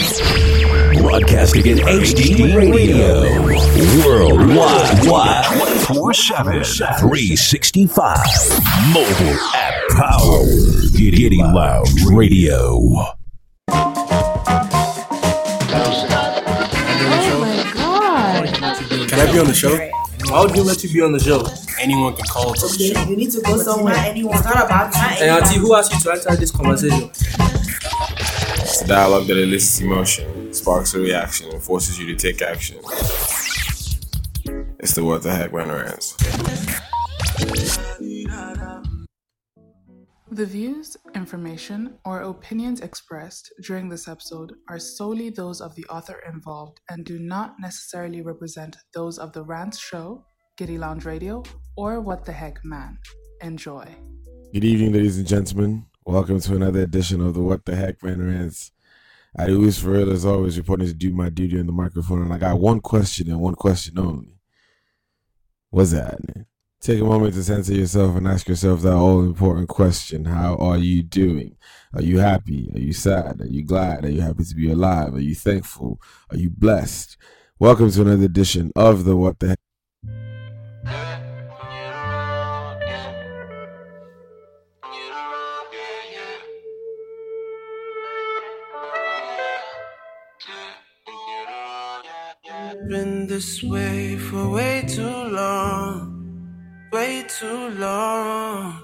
Broadcasting in HD radio. Worldwide. 24 7. 365. Mobile app power. Giddy Lounge Radio. Oh my god. Can I be on the show? Why would you let you be on the show? Anyone can call to the show. you need to go somewhere. Anyone. It's not about you. Hey, Auntie, who asked you to enter this conversation? It's a dialogue that elicits emotion, sparks a reaction, and forces you to take action. It's the what the heck when rants. The views, information, or opinions expressed during this episode are solely those of the author involved and do not necessarily represent those of the Rants Show, Giddy Lounge Radio, or What the Heck Man. Enjoy. Good evening, ladies and gentlemen. Welcome to another edition of the What the Heck Man Rants. I do this for real as always, reporting to do my duty on the microphone, and I got one question and one question only. What's that? Take a moment to censor yourself and ask yourself that all important question How are you doing? Are you happy? Are you sad? Are you glad? Are you happy to be alive? Are you thankful? Are you blessed? Welcome to another edition of the What the Heck. Been this way for way too long, way too long.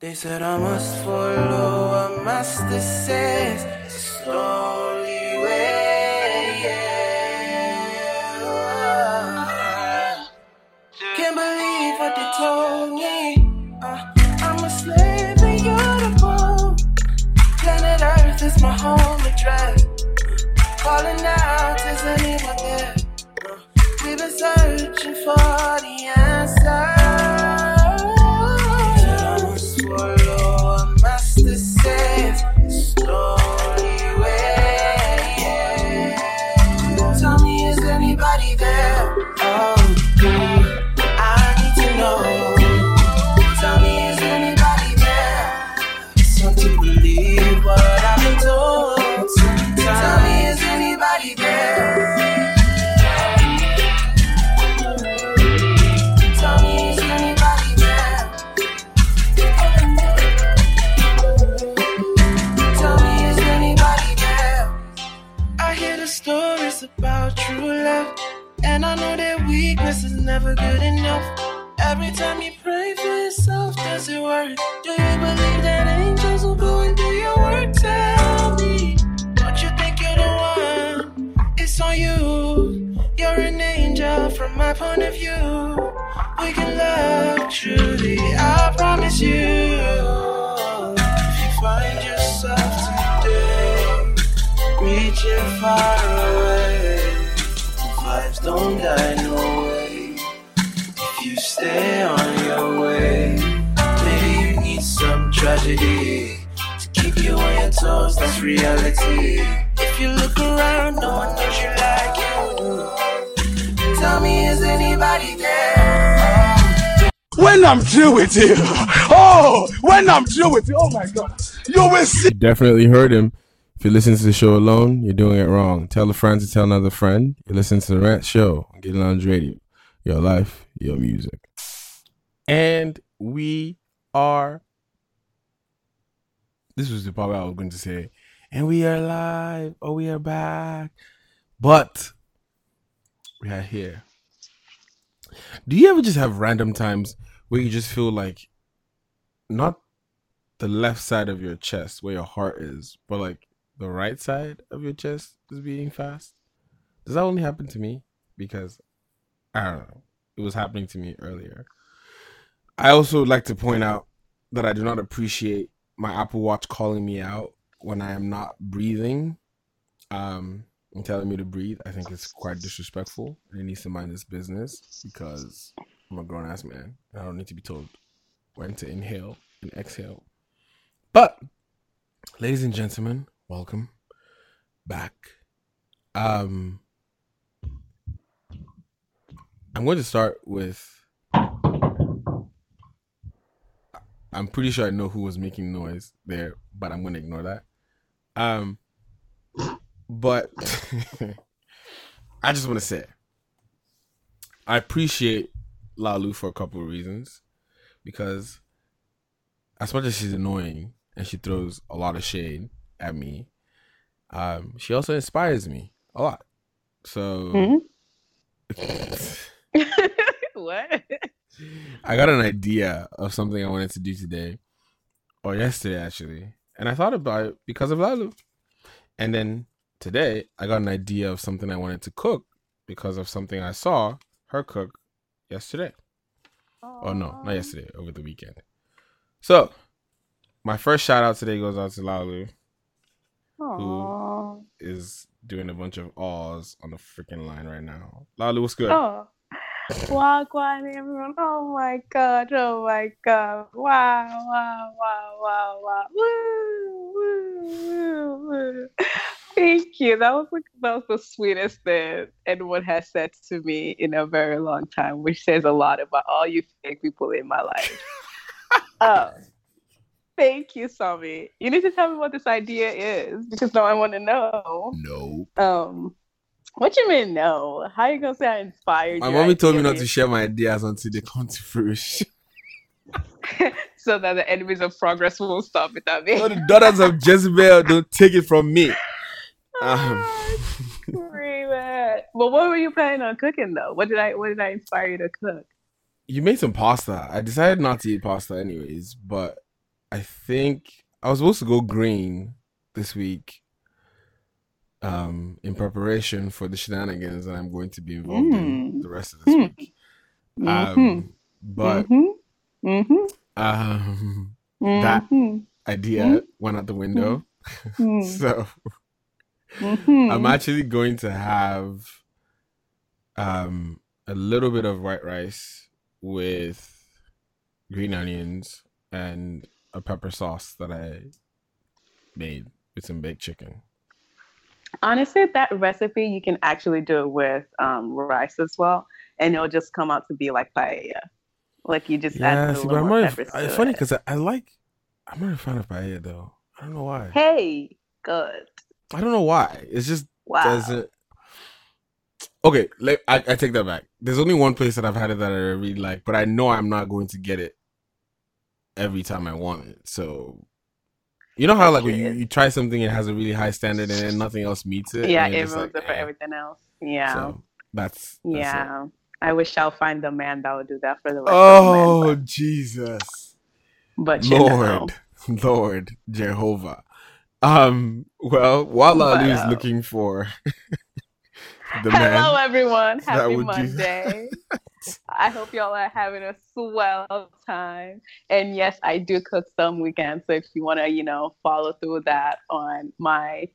They said I must follow a master says it's Calling out, is anyone there? We've been searching for the answer. Weakness is never good enough. Every time you pray for yourself, does it work? Do you believe that angels will go and do your work? Tell me, don't you think you're the one? It's on you. You're an angel from my point of view. We can love truly, I promise you. If you find yourself today, reaching far away, vibes don't die no way. If you stay on your way, maybe you need some tragedy to keep you on your toes. That's reality. If you look around, no one knows you like you. Tell me, is anybody there? When I'm through with you, oh, when I'm through with you, oh my God, you will see. Definitely heard him. If you listen to the show alone, you're doing it wrong. Tell a friend to tell another friend. You listen to the Rant Show on Get Lounge Radio. Your life, your music. And we are. This was the part I was going to say. And we are live. Oh, we are back. But we are here. Do you ever just have random times where you just feel like not the left side of your chest where your heart is, but like the right side of your chest is beating fast? Does that only happen to me? Because I don't know. It was happening to me earlier. I also would like to point out that I do not appreciate my Apple Watch calling me out when I am not breathing um, and telling me to breathe. I think it's quite disrespectful. It needs to mind its business because I'm a grown ass man and I don't need to be told when to inhale and exhale. But, ladies and gentlemen, welcome back. Um, I'm going to start with I'm pretty sure I know who was making noise there, but I'm gonna ignore that. Um, but I just want to say I appreciate Lalu for a couple of reasons because as much as she's annoying and she throws a lot of shade at me, um, she also inspires me a lot. So what? I got an idea of something I wanted to do today or yesterday actually, and I thought about it because of Lalu. And then today I got an idea of something I wanted to cook because of something I saw her cook yesterday. Oh no, not yesterday, over the weekend. So, my first shout out today goes out to Lalu, who is doing a bunch of awes on the freaking line right now. Lalu, what's good? Oh. Wagwan, everyone. Oh my god. Oh my god. Wow, wow, wow, wow, wow. Woo, woo, woo, woo. Thank you. That was like that was the sweetest thing anyone has said to me in a very long time, which says a lot about all you fake people in my life. oh. Thank you, Sami. You need to tell me what this idea is because now I want to know. No. Um what you mean no? How you gonna say I inspired you? My mommy told me not to share my ideas until they come to fruition. so that the enemies of progress won't stop it at me. So the daughters of Jezebel don't take it from me. Um, Screaming. But what were you planning on cooking though? What did I what did I inspire you to cook? you made some pasta. I decided not to eat pasta anyways, but I think I was supposed to go green this week. Um, in preparation for the shenanigans that I'm going to be involved in Mm. the rest of this week. Um, but Mm-hmm. Mm-hmm. um, that idea went out the window. Mm. so. I'm actually going to have um a little bit of white rice with green onions and a pepper sauce that I made with some baked chicken. Honestly, that recipe you can actually do it with um, rice as well, and it'll just come out to be like paella. Like you just add Yeah, a see, little but I'm more not. peppers A, funny because I, I like. I'm not a fan of paella though. I don't know why. Hey, good. I don't know why. It's just Wow. doesn't. Okay, let, I, I take that back. There's only one place that I've had it that I really like, but I know I'm not going to get it every time I want it. So, you know how like when you, you try something it has a really high standard and then nothing else meets it. yeah, it ruins like, it for eh. everything else. Yeah, So that's, that's it. yeah. I wish I'll find the man that would do that for the rest of the man. Oh Jesus, But you know. Lord, Lord Jehovah. Um. Well, while But, is uh, looking for the Hello, man, everyone. Happy Monday. I hope y'all are having a swell time. And yes, I do cook some weekends. So if you want to, you know, follow through with that on my,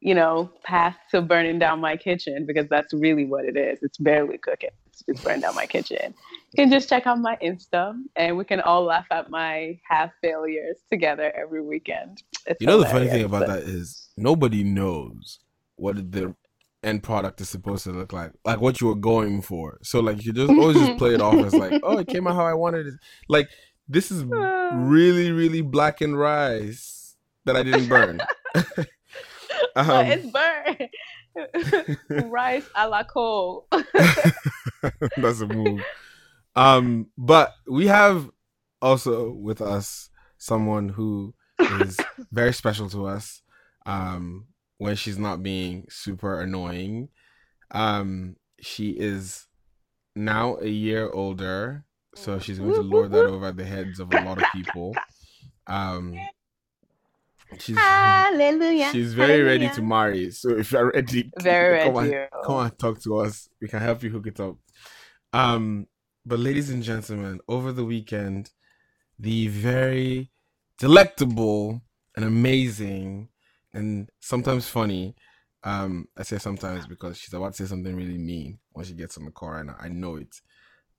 you know, path to burning down my kitchen, because that's really what it is. It's barely cooking. It's just burning down my kitchen. You can just check out my Insta and we can all laugh at my half failures together every weekend. It's You know the funny thing hilarious. about that is nobody knows what the end product is supposed to look like, like what you were going for. So like you just always just play it off as like, oh, it came out how I wanted it. Like this is really, really blackened rice that I didn't burn. Um, it's burnt. Rice a la coal. That's a move. Um, but we have also with us someone who is very special to us. Um, when she's not being super annoying. Um, she is now a year older, so she's going to lord that over the heads of a lot of people. Um, she's Hallelujah. she's very ready to marry. So if you're ready, Very come ready. on, come on, talk to us. We can help you hook it up. Um, but ladies and gentlemen, over the weekend, the very delectable and amazing and sometimes funny. Um, I say sometimes because she's about to say something really mean when she gets on the call right now. I know it.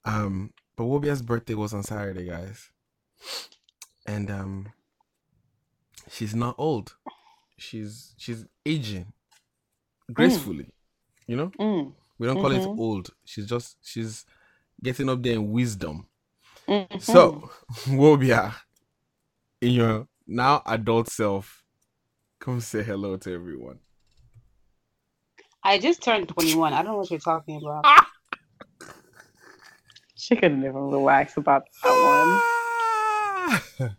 Um, but Wobia's birthday was on Saturday, guys, and um, she's not old. She's she's aging gracefully. You know, Mm. we don't call it Mhm. old. She's just she's getting up there in wisdom. Mhm. So, Wobia, in your now adult self, come say hello to everyone. I just turned 21. I don't know what you're talking about. Ah! She couldn't even relax about that one.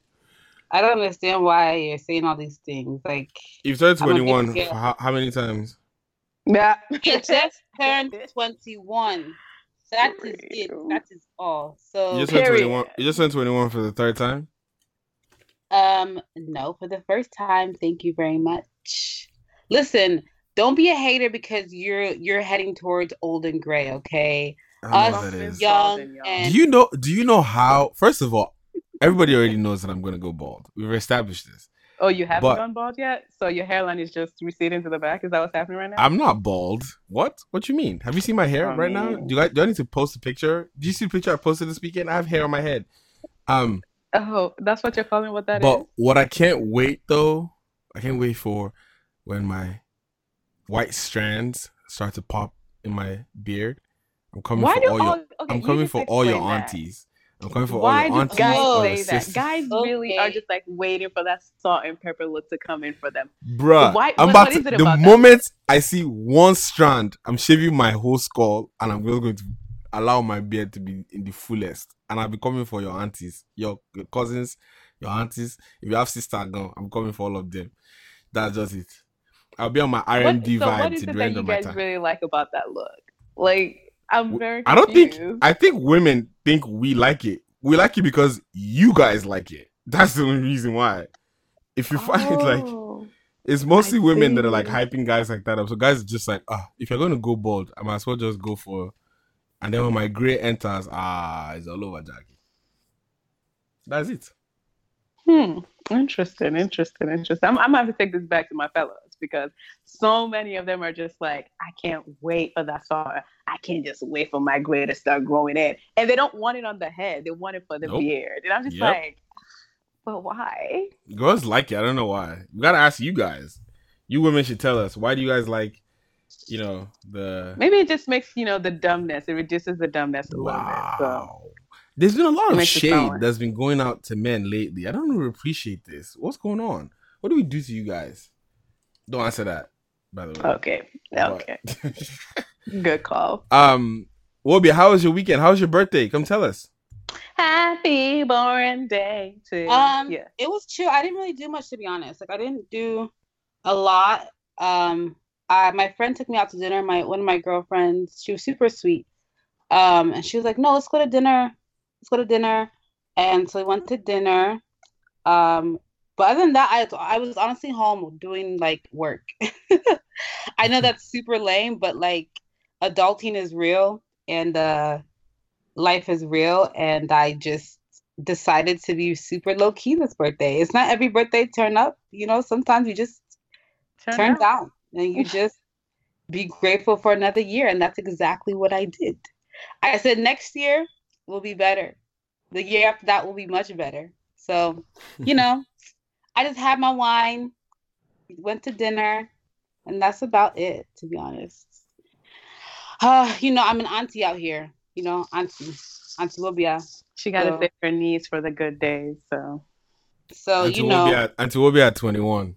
I don't understand why you're saying all these things. Like, You've turned I'm a big 21 for how, how many times? Yeah. I just turned 21. That is it. That is all. So, You just turned 21. You just turned 21 for the third time. Um, no, for the first time, thank you very much. Listen, don't be a hater because you're you're heading towards old and gray, okay? I don't know Us what young and Do you know? Do you know how? First of all, everybody already knows that I'm gonna go bald. We've established this. Oh, you haven't But- gone bald yet? So your hairline is just receding to the back? Is that what's happening right now? I'm not bald. What? What you mean? Have you seen my hair I right now? mean- Do I do I need to post a picture? Do you see the picture I posted this weekend? I have hair on my head. Um, Oh, that's what you're calling what that is. but what I can't wait though, I can't wait for when my white strands start to pop in my beard. I'm coming Why for do all your. all- okay, I'm coming just for all your explain that. aunties. I'm coming for Why all your do aunties. guys all your say that? sisters. Guys really are just like waiting for that salt and pepper look to come in for them. Bruh, Why- I'm what- about what to. is it the about that? moment I see one strand, I'm shaving my whole skull, and I'm just going to allow my beard to be in the fullest. And I'll be coming for your aunties, your, your cousins, your aunties. If you have sister gone, I'm coming for all of them. That's just it. I'll be on my What, RMD so what vibe is to it the that you guys time. really like about that look? Like, I'm very I don't think. I think women think we like it. We like it because you guys like it. That's the only reason why. If you find like Oh, it's mostly women that are like hyping guys like that up. So guys are just like, ah, if you're gonna go bald, I might as well just go for. And then when my gray enters, ah, it's all over Jackie. That's it. Hmm. Interesting, interesting, interesting. I'm, I'm gonna have to take this back to my fellows because so many of them are just like, I can't wait for that salt. I can't just wait for my gray to start growing in. And they don't want it on the head, they want it for the Nope. beard. And I'm just Yep. like, but why? Girls like it. I don't know why. We gotta ask you guys. You women should tell us why do you guys like, you know, the Maybe it just makes, you know, the dumbness, it reduces the dumbness a little bit. So wow. There's been a lot It of shade that's been going out to men lately. I don't really appreciate this. What's going on? What do we do to you guys? Don't answer that, by the way. okay. But- Okay. Good call. um, Wobia, how was your weekend? How was your birthday? Come tell us. Happy born day to Um, yeah. it was chill. I didn't really do much to be honest. Like I didn't do a lot. Um, I my friend took me out to dinner. My one of my girlfriends, she was super sweet. Um, and she was like, "No, let's go to dinner. Let's go to dinner." And so we went to dinner. Um, but other than that, I I was honestly home doing like work. I know that's super lame, but like adulting is real and uh life is real and I just decided to be super low key this birthday. It's not every birthday turn up, you know, sometimes you just Turn turn down and you just be grateful for another year and that's exactly what I did. I said next year will be better. The year after that will be much better. So, you know, I just had my wine, went to dinner, and that's about it, to be honest. Uh, you know, I'm an auntie out here. You know, auntie, auntie Wobia. She gotta So- save her knees for the good days. So So Until you we'll know, be at, until we'll be at 21.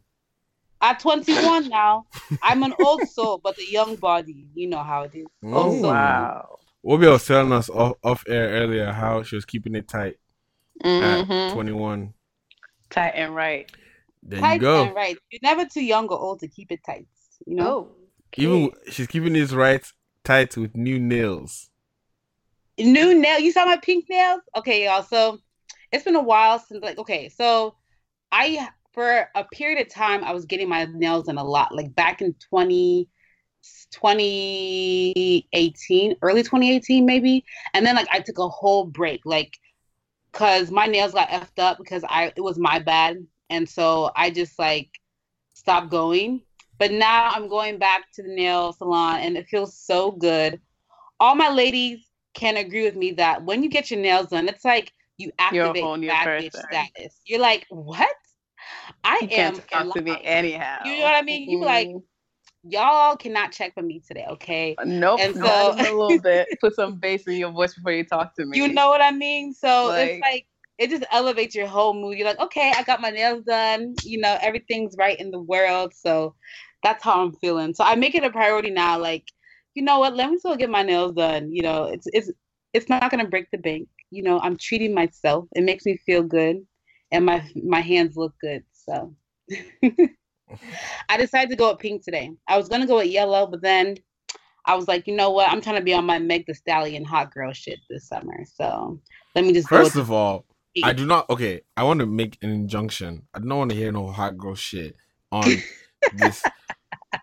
At 21 now, I'm an old soul, but a young body. You know how it is. Oh wow. Wobia was telling us off, off air earlier how she was keeping it tight at Mhm. 21. Tight and right. There tight you go. and right. You're never too young or old to keep it tight. You know. Oh. Even she's keeping it right tight with new nails. new nail. You saw my pink nails? Okay, y'all. So it's been a while since like okay, so I for a period of time I was getting my nails done a lot. Like back in 20 2018, early 2018 maybe. And then like I took a whole break like cuz my nails got effed up because I it was my bad. And so I just like stopped going. But now I'm going back to the nail salon and it feels so good. All my ladies can agree with me that when you get your nails done, it's like you activate bad bitch status. You're like, what? I You am. can't talk to me anyhow. You know what I mean? You be like, y'all cannot check for me today, okay? Uh, nope. and so- a little bit. Put some bass in your voice before you talk to me. You know what I mean? So Like- it's like it just elevates your whole mood. You're like, okay, I got my nails done. You know, everything's right in the world. So that's how I'm feeling. So I make it a priority now. Like, you know what? Let me still get my nails done. You know, it's it's it's not gonna break the bank. You know, I'm treating myself. It makes me feel good, and my my hands look good. So I decided to go with pink today. I was gonna go with yellow, but then I was like, you know what? I'm trying to be on my Meg the Stallion hot girl shit this summer. So let me just First go of all, I do not. Okay, I want to make an injunction. I don't want to hear no hot girl shit on this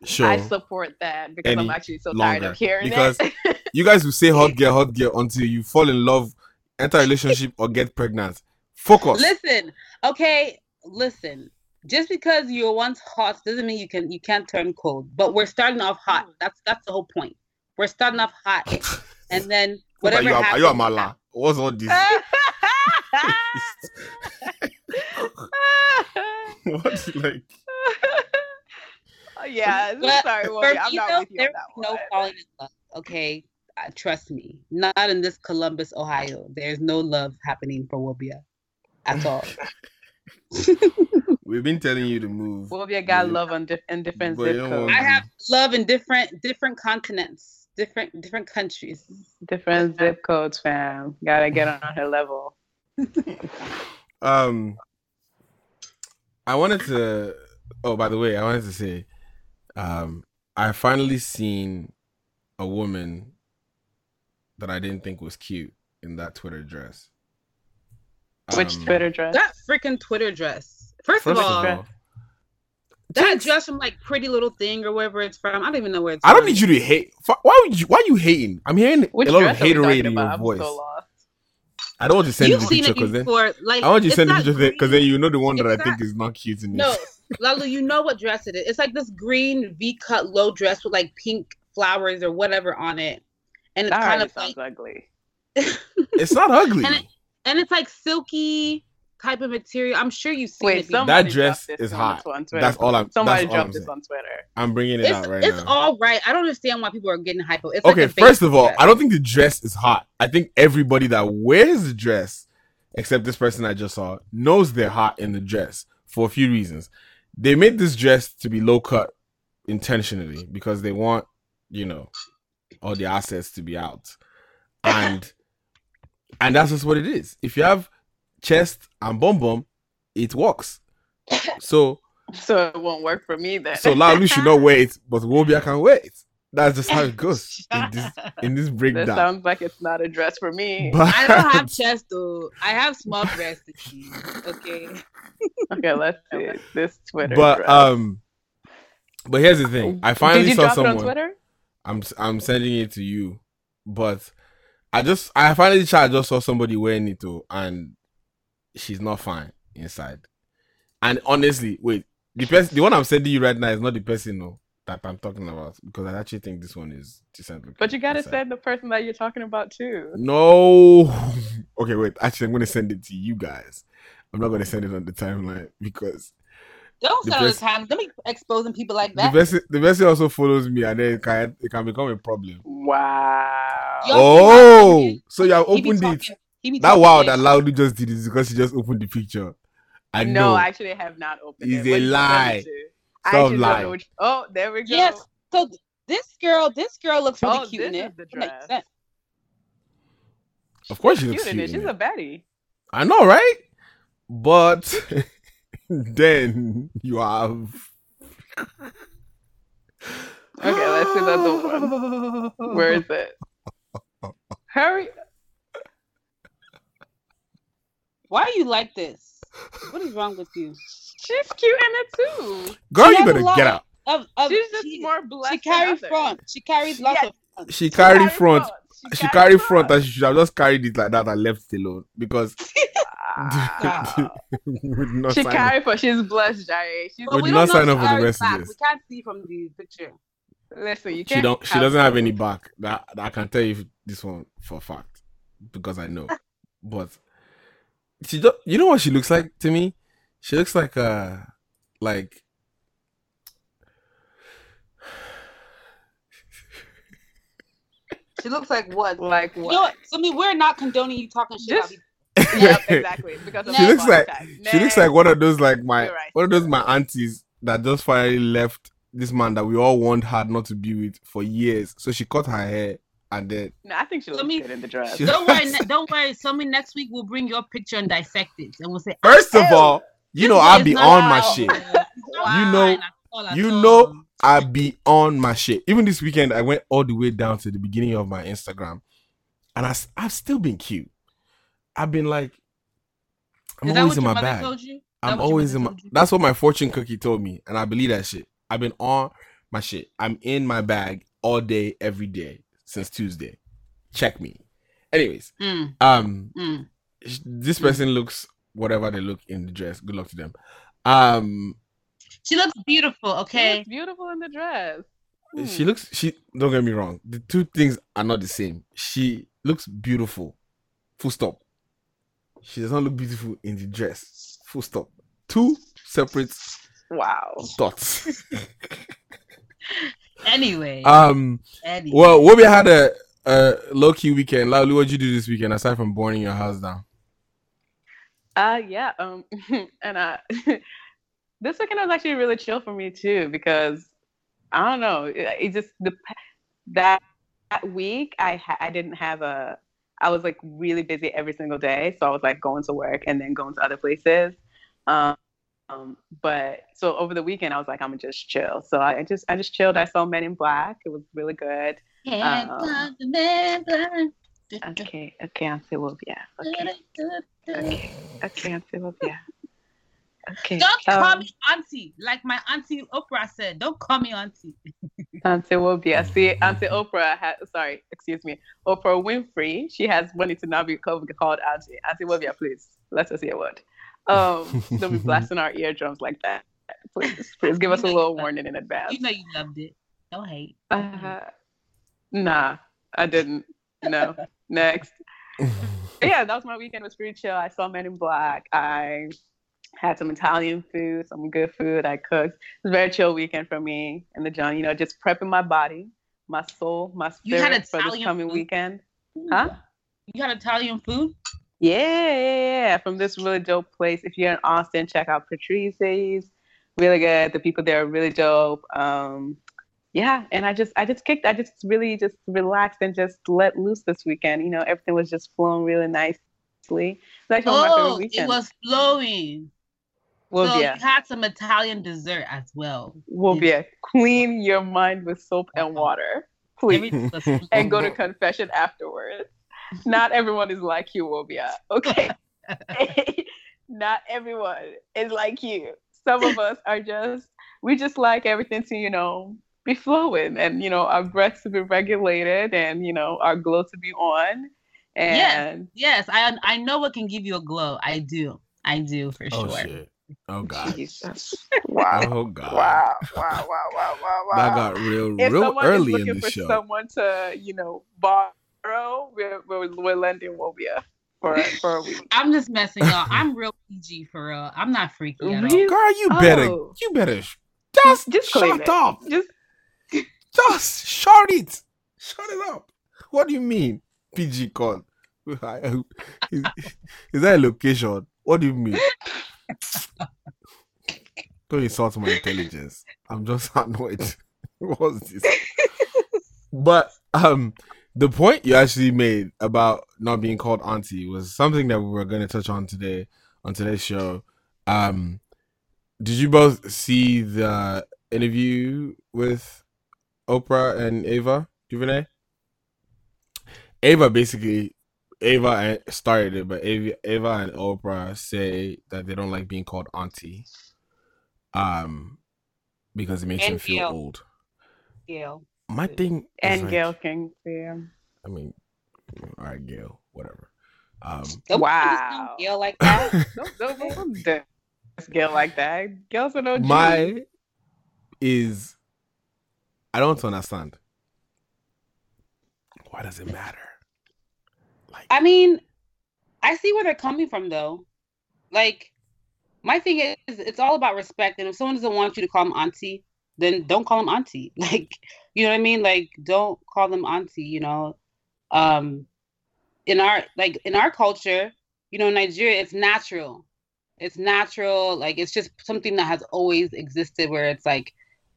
show. I support that because I'm actually so tired of hearing because it. you guys will say hot girl, hot girl until you fall in love, enter a relationship, or get pregnant. Focus. listen, okay, listen. Just because you were once hot doesn't mean you can you can't turn cold. But we're starting off hot. That's that's the whole point. We're starting off hot, and then Are whatever you, are happens. you Amala? What's all this? What's like? yeah, But sorry, for Wobby, I'm not though, with you on there's that no one. falling in love. Okay, uh, trust me. Not in this Columbus, Ohio. There's no love happening for Wobia at all. We've been telling you to move. Wobia got love on dif- in different But zip codes. I have love in different different continents, different different countries. different zip codes, fam. Gotta get on her level. Um, I wanted to. Oh, by the way, I wanted to say, um, I finally seen a woman that I didn't think was cute in that Twitter dress. Which Um, Twitter dress? That freaking Twitter dress. First, First of all, of all, that dress from like Pretty Little Thing or wherever it's from. I don't even know where it's I don't need you to hate. Why would you? Why you hating? I'm hearing Which a lot of dress are we haterade in your? I'm voice. so. I don't want to send You've the seen picture because then. Like I want you to send the picture because then you know the one that I think is not cute in No, it. Lalu, you know what dress it is. It's like this green V cut low dress with like pink flowers or whatever on it. And it's That kind already of like ugly. It's not ugly. and, it, and it's like silky type of material. I'm sure you've seen Wait, it. before. That dress is hot. That's all I'm. Somebody that's all I'm dropped this on Twitter. I'm bringing it It's, out right it's now. all right. I don't understand why people are getting hypo. It's okay, a first of all, dress. I don't think the dress is hot. I think everybody that wears the dress, except this person I just saw, knows they're hot in the dress for a few reasons. They made this dress to be low cut intentionally because they want, you know, all the assets to be out. And and that's just what it is. If you have chest and bum bum, it works. So So it won't work for me then. so Lalu should not wear it, but Wobia can wear it. That's just how it goes in this in this That breakdown. sounds like it's not a dress for me. But... I don't have chest though. I have small breasts. Okay. okay, let's see this Twitter. but dress. um, but here's the thing. I finally Did you saw drop someone. it on Twitter? I'm I'm sending it to you, but I just I finally. I just saw somebody wearing it too, and she's not fine inside. And honestly, wait, the person, the one I'm sending you right now is not the person no, that I'm talking about because I actually think this one is decent. looking But you gotta inside. send the person that you're talking about too. No. Okay, wait. Actually, I'm gonna send it to you guys. I'm not gonna send it on the timeline because Don't The send all the best- time. Don't be exposing people like the that. person the person also follows me, and then it can it can become a problem. Wow. Yo, Oh, so you have opened it. Talking- he be That talking wow that Loudly just did is because he just opened the picture. I no, know. I actually have not opened It's it. a What did you send lie. I Stop actually don't know which- Oh, there we go. Yes. So this girl, this girl looks really Oh, cute in this it. is the It makes sense. Of course she Cute looks in cute. it. She's a baddie. I know, right? But then you have Okay, let's see the other one. Where is it? Hurry. Why are you like this? What is wrong with you? She's cute in it too. girl, She you better get out. Of, of, She's just she, more blessed. she than carries front. She carries lots Yes. of front. She carry carry front. front. She carry carry front, front. and she should have just carried it like that and left it alone because Wow. not she sign carry for she's blessed, Jare. She's Would we not don't know sign up for the carries rest of back. this. We can't see from the picture. listen. You She can't. don't. She doesn't have any back. That, that I can tell you this one for a fact because I know. But she don't. You know what she looks like to me? She looks like uh like She looks like what? Like You what? know what? So I mean, we're not condoning you talking shit about Just- people. Yep, exactly. Because of she looks like body she looks like one of those like my right. one of those my aunties that just finally left this man that we all warned her not to be with for years. So she cut her hair and then No, I think she looks me- good in the dress. Don't worry, ne- don't worry. Somebody next week we'll bring your picture and dissect it, and we'll say, First of oh, all, you know I'll be on my out." shit. You know- fine at all, at You all. know I be on my shit. Even this weekend, I went all the way down to the beginning of my Instagram, and I I've still been cute. I've been like, I'm Is always in my bag. told you? Is that I'm always in my. you? That's what my fortune cookie told me, and I believe that shit. I've been on my shit. I'm in my bag all day, every day since Tuesday. Check me. Anyways, Mm, um, mm. this person looks whatever they look in the dress. Good luck to them. Um, She looks beautiful. She Okay. looks beautiful in the dress. Hmm. she looks. She don't get me wrong. The two things are not the same. She looks beautiful. Full stop. She does not look beautiful in the dress. Full stop. Two separate Wow. thoughts. Anyway. um. anyway. Well, Wobia had a, a low key weekend. Lalu, what'd you do this weekend aside from burning your house down? Uh yeah, um and uh this weekend was actually really chill for me too because I don't know, it, it just the that, that week I ha- I didn't have a I was like really busy every single day, so I was like going to work and then going to other places. Um um, but so over the weekend I was like I'm gonna just chill. So I just I just chilled. I saw Men in Black. It was really good. Um. Okay, okay, I'll say well yeah. Okay. Okay, okay, I'll say well yeah. Okay. Don't call um, me auntie, like my auntie Oprah said. Don't call me auntie. Auntie Wobia. See, Auntie Oprah had, sorry, excuse me, Oprah Winfrey. She has money to not be called, called Auntie. Auntie Wobia, please, let us hear what. Um, don't be blasting our eardrums like that. Please, please give us a little warning in advance. You know you loved it. Don't hate. Uh, nah, I didn't. No. Next. Yeah, that was my weekend. It was pretty chill. I saw Men in Black. I had some Italian food, some good food. I cooked. It was a very chill weekend for me and the John. You know, just prepping my body, my soul, my You had spirit for this coming food? weekend. Huh? You had Italian food? Yeah, yeah, yeah. From this really dope place. If you're in Austin, check out Patrice's. Really good. The people there are really dope. Um, yeah, and I just, I just kicked. I just really just relaxed and just let loose this weekend. You know, everything was just flowing really nicely. It's actually one of my favorite Oh, it was flowing. Well, so yeah. you had some Italian dessert as well. Will be clean your mind with soap and water, please, and go to confession afterwards. Not everyone is like you, Wobia. Okay, not everyone is like you. Some of us are just we just like everything to you know be flowing, and you know our breaths to be regulated, and you know our glow to be on. yes, And yes. I I know what can give you a glow. I do. I do for Oh sure. shit! Oh god! Jesus. Oh, wow. Oh god! Wow, wow, wow, wow, wow, wow. That got real, if real early is in the for show. someone to, you know, borrow, we're, we're, we're lending Wobia for, for a week. I'm just messing up. I'm real PG for real. I'm not freaky at all. Girl, you better, Oh. you better sh- just, Just claim shut it. up. Just Just shut it. Shut it up. What do you mean? PG call. is, is that a location? What do you mean? Don't insult my intelligence. I'm just annoyed. What's this? But um the point you actually made about not being called auntie was something that we were going to touch on today on today's show. Um did you both see the interview with Oprah and Ava DuVernay? Ava basically Ava started it, but Ava, Ava and Oprah say that they don't like being called auntie, um, because it makes them feel old. Gayle. My thing and like, Gayle King. Yeah. I mean, all right, Gayle, whatever. Um, Don't Wow. Gayle like that. Don't, don't, don't, don't Gayle like that. Gayle's an OG. my is I don't understand. Why does it matter? Like, I mean, I see where they're coming from though. Like, my thing is, it's all about respect. And if someone doesn't want you to call them auntie, then don't call them auntie. Like, you know what I mean? Like, don't call them auntie. You know, um, in our like in our culture, you know, Nigeria, it's natural. It's natural. Like it's just something that has always existed where it's like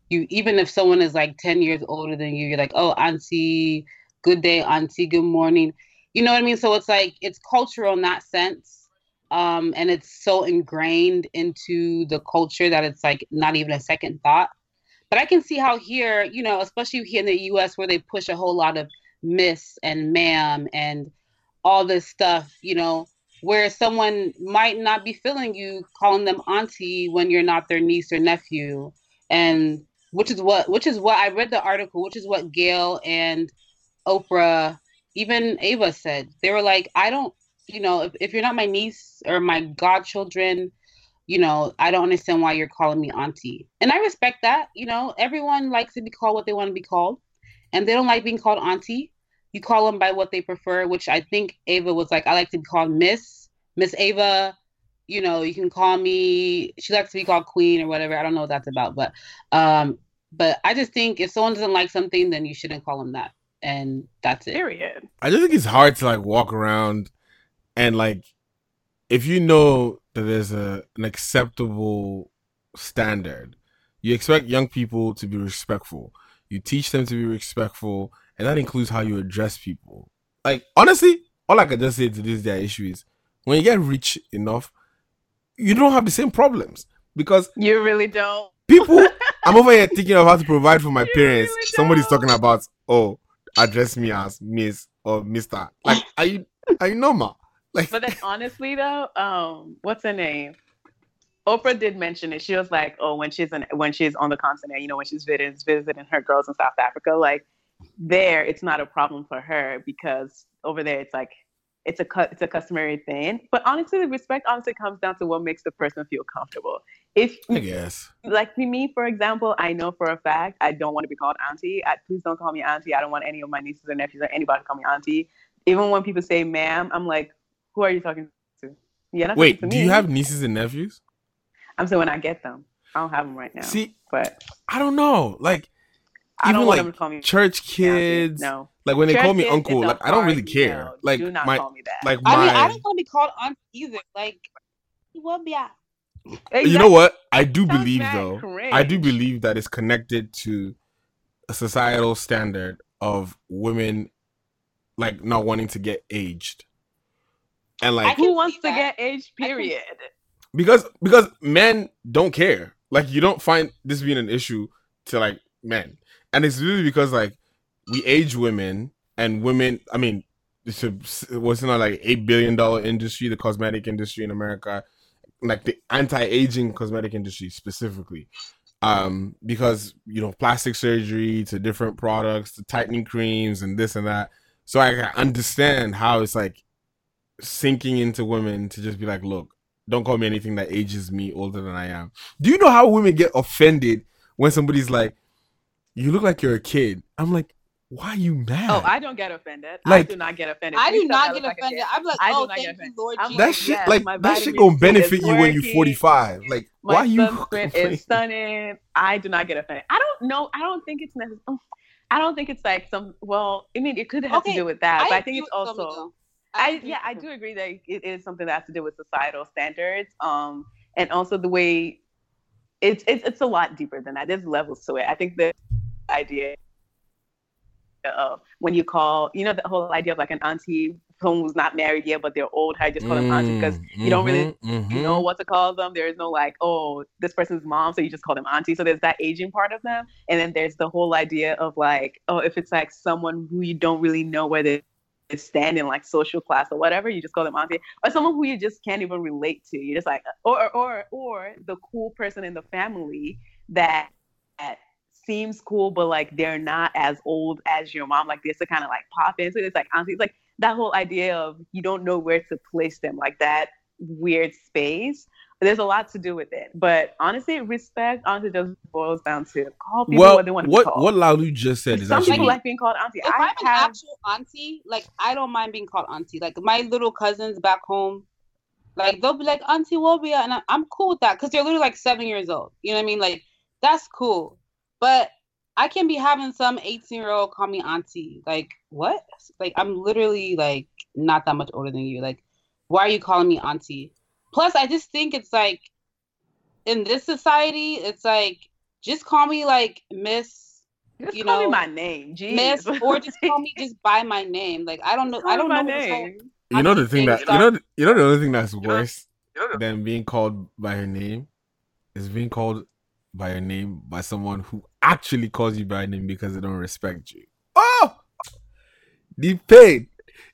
you even if someone is like 10 years older than you, you're like, oh auntie, good day, auntie, good morning. You know what I mean? So it's like it's cultural in that sense. Um, and it's so ingrained into the culture that it's like not even a second thought. But I can see how here, you know, especially here in the US where they push a whole lot of miss and ma'am and all this stuff, you know, where someone might not be feeling you calling them auntie when you're not their niece or nephew. And which is what which is what I read the article, which is what Gayle and Oprah, even Ava said. They were like, I don't, you know, if, if you're not my niece or my godchildren, you know, I don't understand why you're calling me auntie. And I respect that. You know, everyone likes to be called what they want to be called. And they don't like being called auntie. You call them by what they prefer, which I think Ava was like, I like to be called Miss, Miss Ava. You know, you can call me, she likes to be called Queen or whatever. I don't know what that's about. But um, but I just think if someone doesn't like something, then you shouldn't call them that. And that's it. Period. I just think it's hard to like walk around and like if you know that there's a an acceptable standard, you expect young people to be respectful. You teach them to be respectful, and that includes how you address people. Like honestly, all I can just say to this their issue is when you get rich enough, you don't have the same problems because you really don't. People, I'm over here thinking of how to provide for my you parents. Really Somebody's talking about, oh, address me as Miss or Mister. Like, are you are you normal? Like, but then honestly though, um, what's her name? Oprah did mention it. She was like, "Oh, when she's in, when she's on the continent, you know, when she's visiting, visiting her girls in South Africa, like there, it's not a problem for her because over there, it's like it's a it's a customary thing. But honestly, the respect honestly comes down to what makes the person feel comfortable. If I guess, like me, for example, I know for a fact I don't want to be called auntie. I, please don't call me auntie. I don't want any of my nieces or nephews or anybody to call me auntie. Even when people say ma'am, I'm like, who are you talking to? Yeah. Wait, to do you have nieces and nephews? I'm saying when I get them. I don't have them right now. See, but I don't know. Like I even don't like want them to call me church kids. No. Like when they call me uncle, like I don't really care. no. Like Do not my call me that. like my I mean, I don't want to be called aunt either. Like, what be I? you know what? I do Sounds believe mad though. I do believe that it's connected to a societal standard of women like not wanting to get aged. And like Who wants to get age? Period. because because men don't care. Like you don't find this being an issue to like men, and it's really because like we age women and women. I mean, it's a what's not like eight billion dollar industry, the cosmetic industry in America, like the anti-aging cosmetic industry specifically. Um, because you know plastic surgery to different products to tightening creams and this and that. So I can understand how it's like sinking into women to just be like, look, don't call me anything that ages me older than I am. Do you know how women get offended when somebody's like, you look like you're a kid? I'm like, why are you mad? Oh, I don't get offended. Like- I do not get offended. I do not get look like offended. I'm like, I oh, thank get you. Lord Jesus. that shit, yes, like my that shit gonna benefit you when you're 45. Like, My why you? sunscreen is stunning. I do not get offended. I don't know. I don't think it's necessary. Oh, I don't think it's like some. Well, I mean, it could have Okay, to do with that, I but I agree think it's with Tommy, also. I yeah, I do agree that it is something that has to do with societal standards, um, and also the way it's it's it's a lot deeper than that. There's levels to it. I think the idea of when you call, you know, the whole idea of like an auntie, someone who's not married yet but they're old. I just call them auntie because you don't really Mhm, know what to call them. There is no like, oh, this person's mom, so you just call them auntie. So there's that aging part of them, and then there's the whole idea of like, oh, if it's like someone who you don't really know where they stand in like social class or whatever, you just call them auntie, or someone who you just can't even relate to. You're just like, or or or the cool person in the family that that seems cool, but like they're not as old as your mom. Like this to kind of like pop into. It's like auntie. It's like that whole idea of you don't know where to place them, like that weird space. There's a lot to do with it, but honestly, respect honestly just boils down to call people Well, what they want to be what called. what Lalu just said is Some actually people like being called auntie. If I I'm an have actual auntie, like I don't mind being called auntie. Like my little cousins back home, like they'll be like auntie Wobia, and I- I'm cool with that because they're literally like seven years old. You know what I mean? Like that's cool. But I can be having some 18 year old call me auntie. Like what? Like I'm literally like not that much older than you. Like why are you calling me auntie? Plus, I just think it's like in this society, it's like just call me like Miss. Just you call know, me my name, Jeez. Miss, or just call me just by my name. Like I don't know. Call I don't me know my what this whole name. You know the thing that Stop. you know. You know the only thing that's worse than being called by her name is being called by your name by someone who actually calls you by name because they don't respect you. Oh, the pain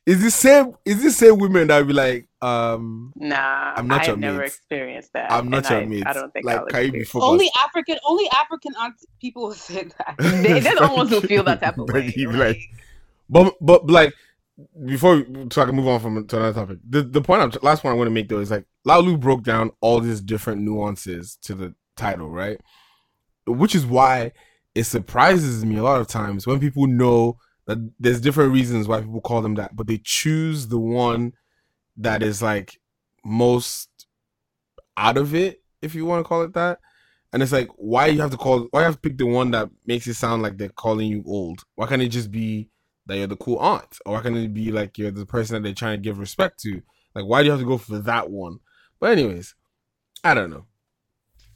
is the same. Is the same women that be like, um, Nah, I'm not I your have never experienced that. I'm not and your I, mate. I don't think Like, I'll can you be experience- focused? Only African, only African aunt people will say that. They- they're the ones who feel that type of Like, way. you like, but but like before, we- so I can move on from to another topic. The the point, I'm, last point I want to make though is like Lalu broke down all these different nuances to the title, right? Which is why it surprises me a lot of times when people know that there's different reasons why people call them that, but they choose the one that is like most out of it, if you want to call it that. And it's like, why you have to call? Why you have to pick the one that makes it sound like they're calling you old? Why can't it just be that you're the cool aunt, or why can't it be like you're the person that they're trying to give respect to? Like, why do you have to go for that one? But anyways, I don't know.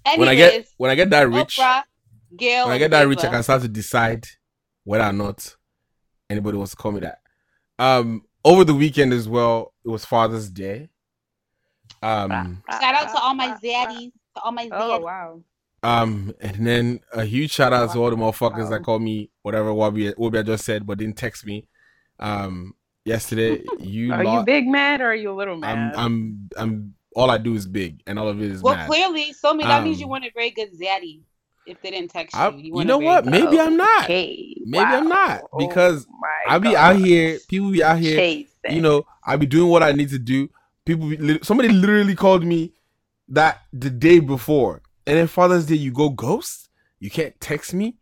Anyways, when I get when I get that rich, Oprah, Gayle, when I get that rich, I can start to decide whether or not anybody wants to call me that. Um, over the weekend as well, it was Father's Day. Um, Shout out to all my zaddies, to all my Oh zaddies. wow. um, and then a huge shout out to all the motherfuckers that called me whatever Wabi Wabi I just said, but didn't text me. Um, yesterday you Are you big mad or are you a little I'm mad? I'm I'm all I do is big, and all of it is Well, mad. clearly, so me that means you Um, want a very good zaddy. If they didn't text you, I- you, you know what? good- Maybe I'm not. Okay. Maybe I'm not Oh because my I be God. out here. People be out here. Chase You know, I be doing what I need to do. People, be, somebody literally called me that the day before, and then Father's Day, you go ghost. You can't text me.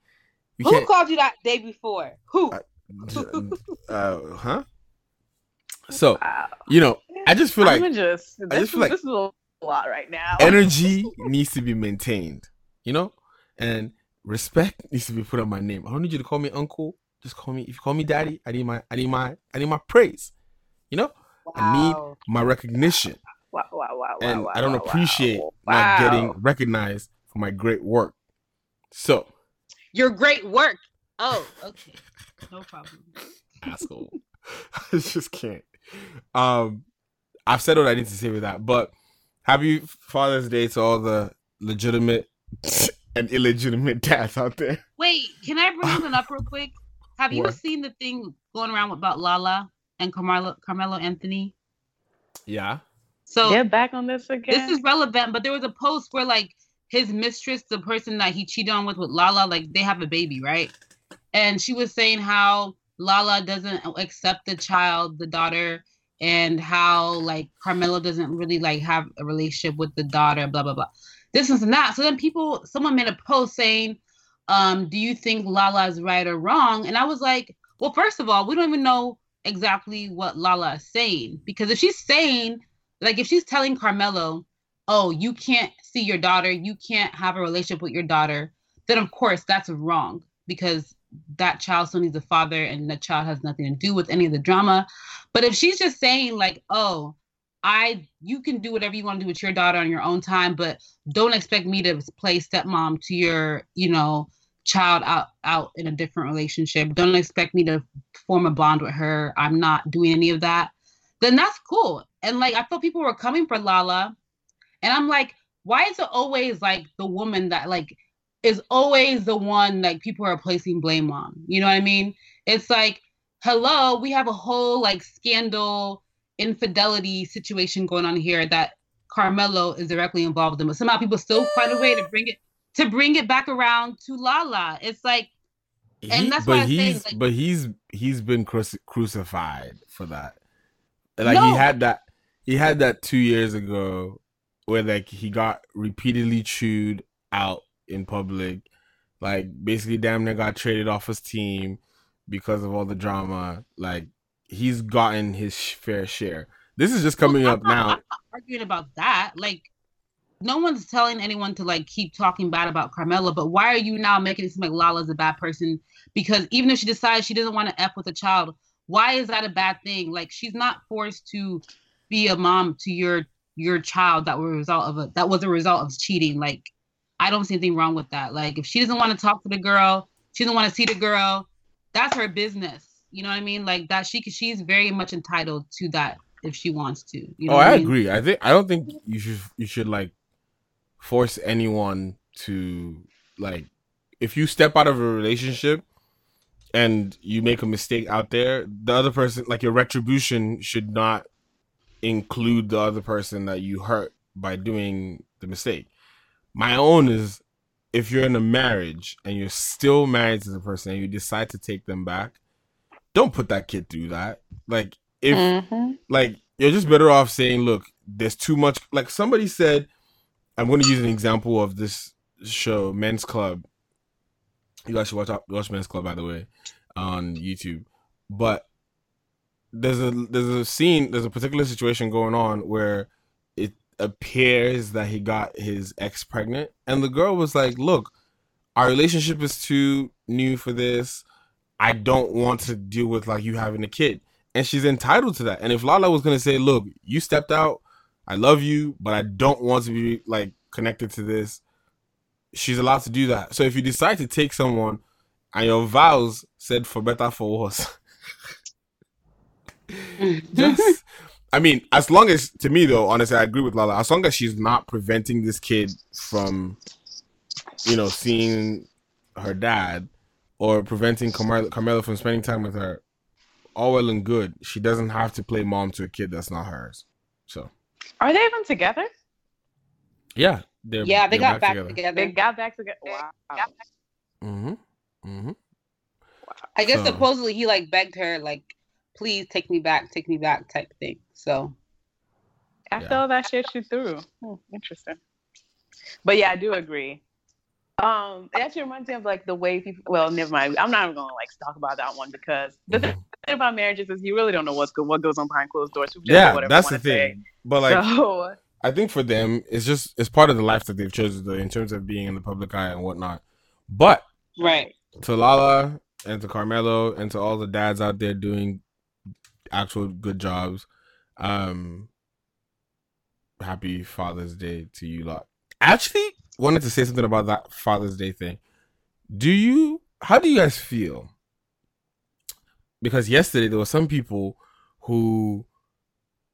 You Who can't. called you that day before? Who? uh, huh? So you know, I just feel like I'm just, I just feel is, like this is a lot right now. energy needs to be maintained, you know, and respect needs to be put on my name. I don't need you to call me uncle. Just call me. If you call me daddy, I need my, I need my, I need my praise. You know, I need my recognition, Wow, wow, wow, and wow, I don't wow, appreciate wow. not getting recognized for my great work. So, Your great work. Oh, okay. No problem. asshole, I just can't. Um, I've said what I need to say with that, but happy Father's Day to all the legitimate and illegitimate dad out there. Wait, can I bring something up real quick? Have you What? seen the thing going around about Lala and Carmelo Carmelo Anthony? Yeah. So They're back on this again. this is relevant, but there was a post where like his mistress, the person that he cheated on with with Lala, like they have a baby, right? And she was saying how Lala doesn't accept the child, the daughter, and how like Carmelo doesn't really like have a relationship with the daughter, blah blah blah. This and that. So then people, someone made a post saying, um, "Do you think Lala is right or wrong?" And I was like, "Well, first of all, we don't even know exactly what Lala is saying because if she's saying like if she's telling Carmelo, "Oh, you can't see your daughter, you can't have a relationship with your daughter," then of course that's wrong because that child still needs a father and the child has nothing to do with any of the drama. But if she's just saying like, "Oh, I you can do whatever you want to do with your daughter on your own time, but don't expect me to play stepmom to your, you know, child out out in a different relationship. Don't expect me to form a bond with her. I'm not doing any of that." Then that's cool. And like I thought people were coming for Lala, and I'm like, why is it always like the woman that like is always the one like people are placing blame on? You know what I mean? It's like, hello, we have a whole like scandal infidelity situation going on here that Carmelo is directly involved in, but somehow people still find a way to bring it to bring it back around to Lala. It's like, and He- that's why but I say he's like, but he's he's been cruci- crucified for that. Like No. he had that he had that two years ago where like he got repeatedly chewed out in public, like basically damn near got traded off his team because of all the drama. Like he's gotten his fair share. This is just coming up now. I'm not arguing about that. Like, no one's telling anyone to like keep talking bad about Carmelo, but why are you now making it seem like Lala's a bad person? Because even if she decides she doesn't want to f with a child, why is that a bad thing? Like, she's not forced to be a mom to your your child that was a result of a that was a result of cheating. Like I don't see anything wrong with that. Like if she doesn't want to talk to the girl, she doesn't want to see the girl, that's her business. You know what I mean? Like that she she's very much entitled to that if she wants to. You know oh, I, I mean? agree. I think I don't think you should you should like force anyone to like if you step out of a relationship and you make a mistake out there, the other person like your retribution should not include the other person that you hurt by doing the mistake. My own is if you're in a marriage and you're still married to the person and you decide to take them back, don't put that kid through that. Like if Mhm. like you're just better off saying, look, there's too much like somebody said I'm gonna use an example of this show, Men's Club. You guys should watch watch Men's Club by the way on YouTube. But there's a there's a scene, there's a particular situation going on where it appears that he got his ex pregnant, and the girl was like, "Look, our relationship is too new for this. I don't want to deal with like you having a kid." And she's entitled to that. And if Lala was gonna say, "Look, you stepped out, I love you, but I don't want to be like connected to this," she's allowed to do that. So if you decide to take someone and your vows said for better for worse. just I mean, as long as to me though, honestly, I agree with Lala. As long as she's not preventing this kid from, you know, seeing her dad or preventing Carmelo, Carmelo from spending time with her, all well and good. She doesn't have to play mom to a kid that's not hers. So Are they even together? yeah, they're yeah, they they're got back together. They got back together. Wow. Mm-hmm. Mm-hmm. I guess So- supposedly he like begged her like, please take me back, take me back type thing. So After all that shit you threw. Hmm, interesting. But yeah, I do agree. Um, it actually reminds me of like the way people. Well, never mind. I'm not even gonna like talk about that one because the thing about marriages is you really don't know what's good, what goes on behind closed doors. Yeah, that's the thing. But like, So- I think for them, it's just it's part of the life that they've chosen though, in terms of being in the public eye and whatnot. But right. to Lala and to Carmelo and to all the dads out there doing actual good jobs, um, happy Father's Day to you lot. Actually, wanted to say something about that Father's Day thing. Do you? How do you guys feel? Because yesterday there were some people who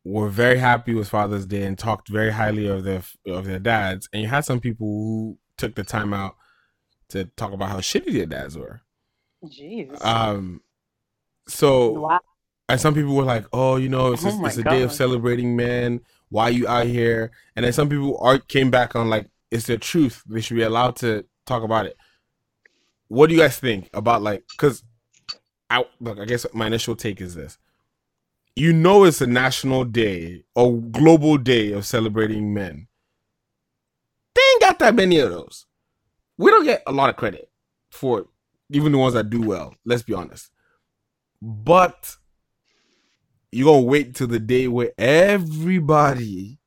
were very happy with Father's Day and talked very highly of their of their dads, and you had some people who took the time out to talk about how shitty their dads were. Jeez. Um, so Wow. and some people were like, "Oh, you know, it's, Oh just, my it's a day of celebrating men. Why you out here?" And then some people are came back on like, "It's the truth. They should be allowed to talk about it." What do you guys think about like? Because I look, I guess my initial take is this: you know, it's a national day or global day of celebrating men. They ain't got that many of those. We don't get a lot of credit for it, even the ones that do well. Let's be honest. But you're gonna wait till the day where everybody,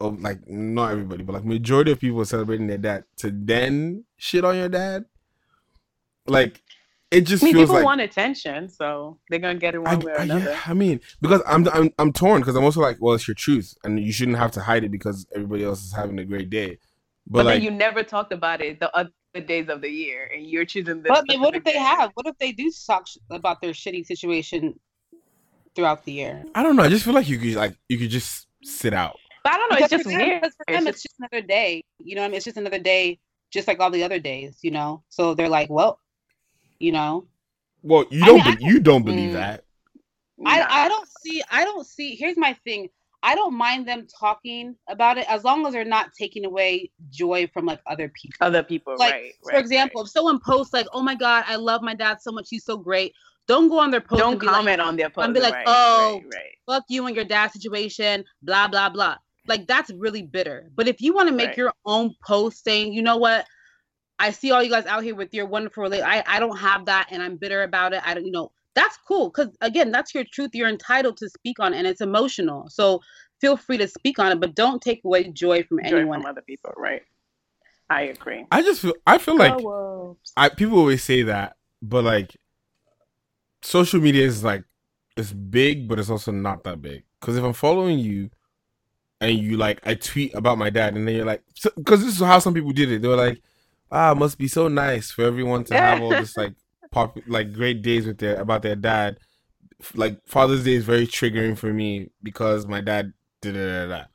of like not everybody, but like majority of people celebrating their dad to then shit on your dad. Like it just I mean, feels people like want attention, so they're gonna get it one way or I, another. yeah, I mean, because I'm I'm I'm torn because I'm also like, well, it's your truth, and you shouldn't have to hide it because everybody else is having a great day. But, But, like, then you never talked about it the other days of the year, and you're choosing this. But what if they day. have? What if they do talk sh- about their shitty situation throughout the year? I don't know. I just feel like you could like you could just sit out. But I don't know. Because It's just weird. because for It's them, it's just another day. You know, what I mean, it's just another day, just like all the other days. You know, so they're like, well, you know, Well, you don't mean, I be- you don't believe Mm. that. I I don't see I don't see. Here's my thing. I don't mind them talking about it as long as they're not taking away joy from like other people. Other people, like right? for example, if someone posts like, "Oh my god, I love my dad so much. He's so great." Don't go on their post. Don't and comment like, on their post. And be post, like, right, "Oh, right, right. fuck you and your dad situation." Blah blah blah. Like that's really bitter. But if you want to make Right. your own post saying, "You know what? I see all you guys out here with your wonderful relate. I I don't have that, and I'm bitter about it. I don't, you know." That's cool because again, that's your truth. You're entitled to speak on, it, and it's emotional. So feel free to speak on it, but don't take away joy from Joy anyone. from other people, right? I agree. I just feel I feel like Oh, I people always say that, but like social media is like it's big, but it's also not that big. Because if I'm following you, and you like I tweet about my dad, and then you're like, because this is how some people did it. They were like, ah, it must be so nice for everyone to have all this like pop like great days with their about their dad. Like Father's Day is very triggering for me because my dad did it.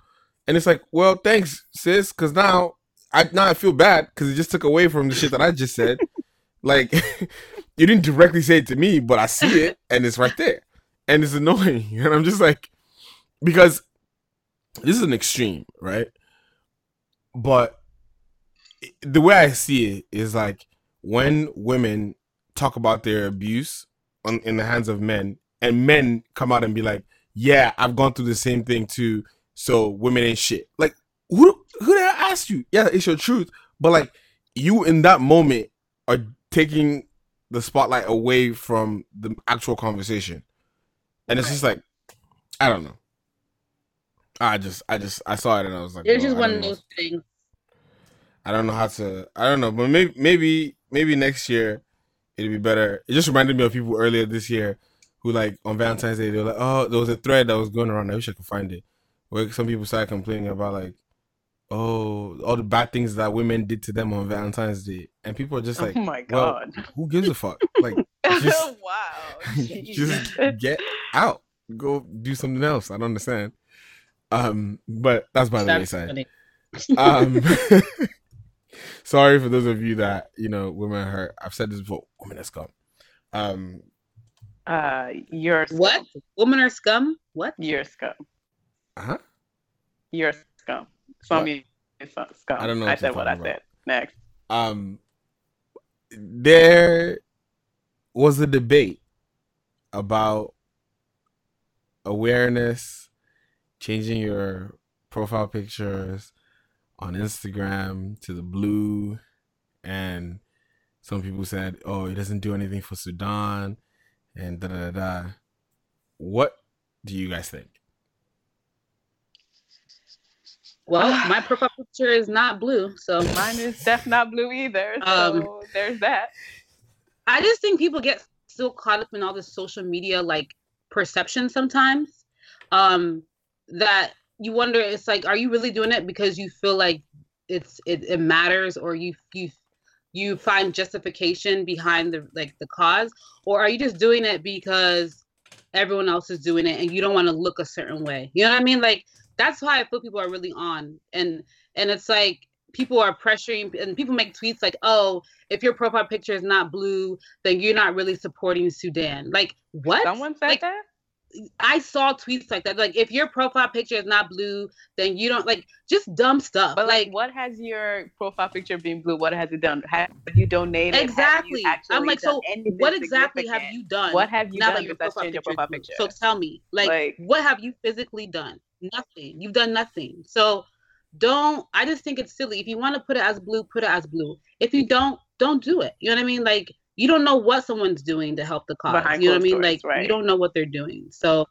And it's like, well, thanks, sis, because now I now I feel bad because it just took away from the shit that I just said. like, you didn't directly say it to me, but I see it and it's right there, and it's annoying. And I'm just like, because this is an extreme, right? But the way I see it is like when women talk about their abuse on, in the hands of men, and men come out and be like, "Yeah, I've gone through the same thing too." So women ain't shit. Like who who did I ask you? Yeah, it's your truth, but like you in that moment are taking the spotlight away from the actual conversation, and it's just like I don't know. I just, I just, I saw it and I was like, it's just one of those things. I don't know how to. I don't know, but maybe, maybe, maybe next year it'll be better. It just reminded me of people earlier this year who, like, on Valentine's Day, they were like, "Oh, there was a thread that was going around. I wish I could find it." Where some people started complaining about like, "Oh, all the bad things that women did to them on Valentine's Day," and people are just oh like, "Oh my god, well, who gives a fuck?" Like, just, wow, just get out, go do something else. I don't understand. Um, but that's by the that's wayside. um, sorry for those of you that you know women are hurt. I've said this before. Women are scum. Um, uh, you're what? Women are scum. What? You're scum. Uh huh? You're scum. Some you scum. I don't know. I said what I said. Next. Um, there was a debate about awareness changing your profile pictures on Instagram to the blue, and some people said, "Oh, it doesn't do anything for Sudan," and da da da. What do you guys think? Well, my profile picture is not blue, so mine is def not blue either. So um, there's that. I just think people get so caught up in all this social media like perception sometimes. Um, that you wonder it's like are you really doing it because you feel like it's it, it matters or you you you find justification behind the like the cause? Or are you just doing it because everyone else is doing it and you don't want to look a certain way? You know what i mean? Like that's why i feel people are really on. And and it's like people are pressuring and people make tweets like oh if your profile picture is not blue then you're not really supporting sudan. Like what? Someone said like, that I saw tweets like that. Like, if your profile picture is not blue, then you don't like just dumb stuff. But like, like what has your profile picture been blue? What has it done? Have you donated? Exactly. You I'm like, so what exactly have you done? What have you now done? That your profile picture, your profile picture. So tell me, like, like, what have you physically done? Nothing. You've done nothing. So don't. I just think it's silly. If you want to put it as blue, put it as blue. If you don't, don't do it. You know what I mean? Like you don't know what someone's doing to help the cause. Behind you know what I mean? Doors, like right. you don't know what they're doing. So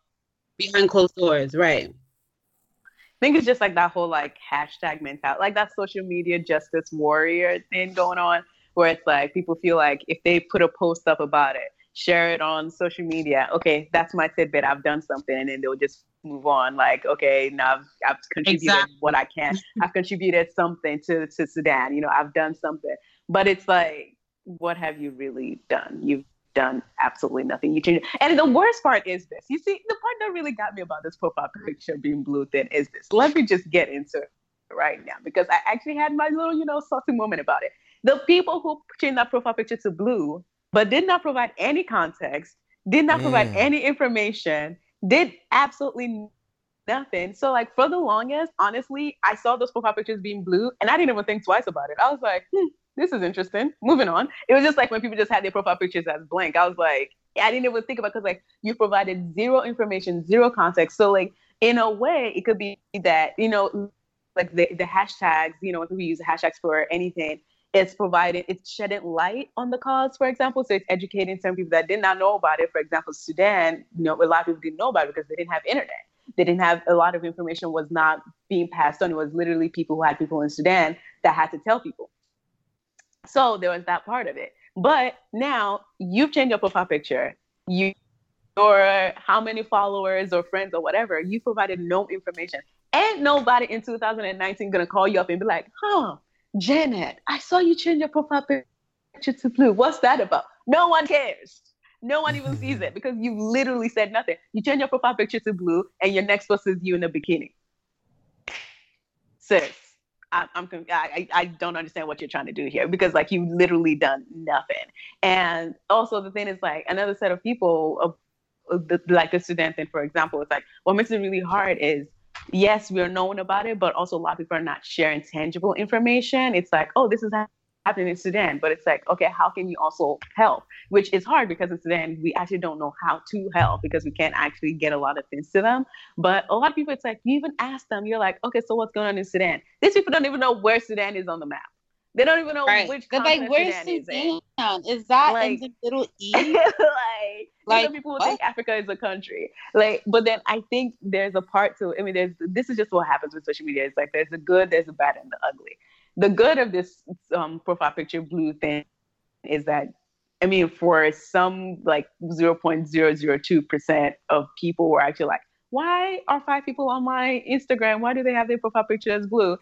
behind closed doors, right? I think it's just like that whole like hashtag mentality, like that social media justice warrior thing going on, where it's like people feel like if they put a post up about it, share it on social media, okay, that's my tidbit. I've done something, and then they'll just move on. Like, okay, now I've, I've contributed exactly. what I can. I've contributed something to to Sudan. You know, I've done something. But it's like what have you really done? You've done absolutely nothing. You change And the worst part is this. You see, the part that really got me about this profile picture being blue thin is this. Let me just get into it right now because I actually had my little, you know, salty moment about it. The people who changed that profile picture to blue, but did not provide any context, did not provide mm. any information, did absolutely nothing. So like for the longest, honestly, I saw those profile pictures being blue and I didn't even think twice about it. I was like, hmm, this is interesting. Moving on. It was just like when people just had their profile pictures as blank. I was like, I didn't even think about because like you provided zero information, zero context. So like in a way, it could be that you know, like the the hashtags. You know, if we use hashtags for anything, it's provided it's shedding light on the cause for example so it's educating some people that did not know about it for example sudan you know a lot of people didn't know about it because they didn't have internet they didn't have a lot of information was not being passed on it was literally people who had people in sudan that had to tell people so there was that part of it. But now you've changed your profile picture. You or how many followers or friends or whatever. You provided no information. Ain't nobody in 2019 gonna call you up and be like, huh, Janet, I saw you change your profile picture to blue. What's that about? No one cares. No one even sees it because you literally said nothing. You change your profile picture to blue, and your next post is you in a bikini. Sis, I, I'm I, I don't understand what you're trying to do here because like you've literally done nothing. And also the thing is like another set of people the, like the student thing, for example, it's like what makes it really hard is yes, we're known about it, but also a lot of people are not sharing tangible information. It's like, oh, this is happening in Sudan, but it's like, okay, how can you also help? Which is hard because in Sudan, we actually don't know how to help because we can't actually get a lot of things to them. But a lot of people, it's like, you even ask them, you're like, okay, so what's going on in Sudan? These people don't even know where Sudan is on the map. They don't even know right. which They're like, where's Sudan? Is, is, that like, in the Middle East? like, like some people think Africa is a country. Like, but then I think there's a part to. I mean, there's this is just what happens with social media. It's like there's a good, there's a bad, and the ugly the good of this um, profile picture blue thing is that I mean, for some like 0.002% of people were actually like, why are five people on my Instagram? Why do they have their profile picture as blue?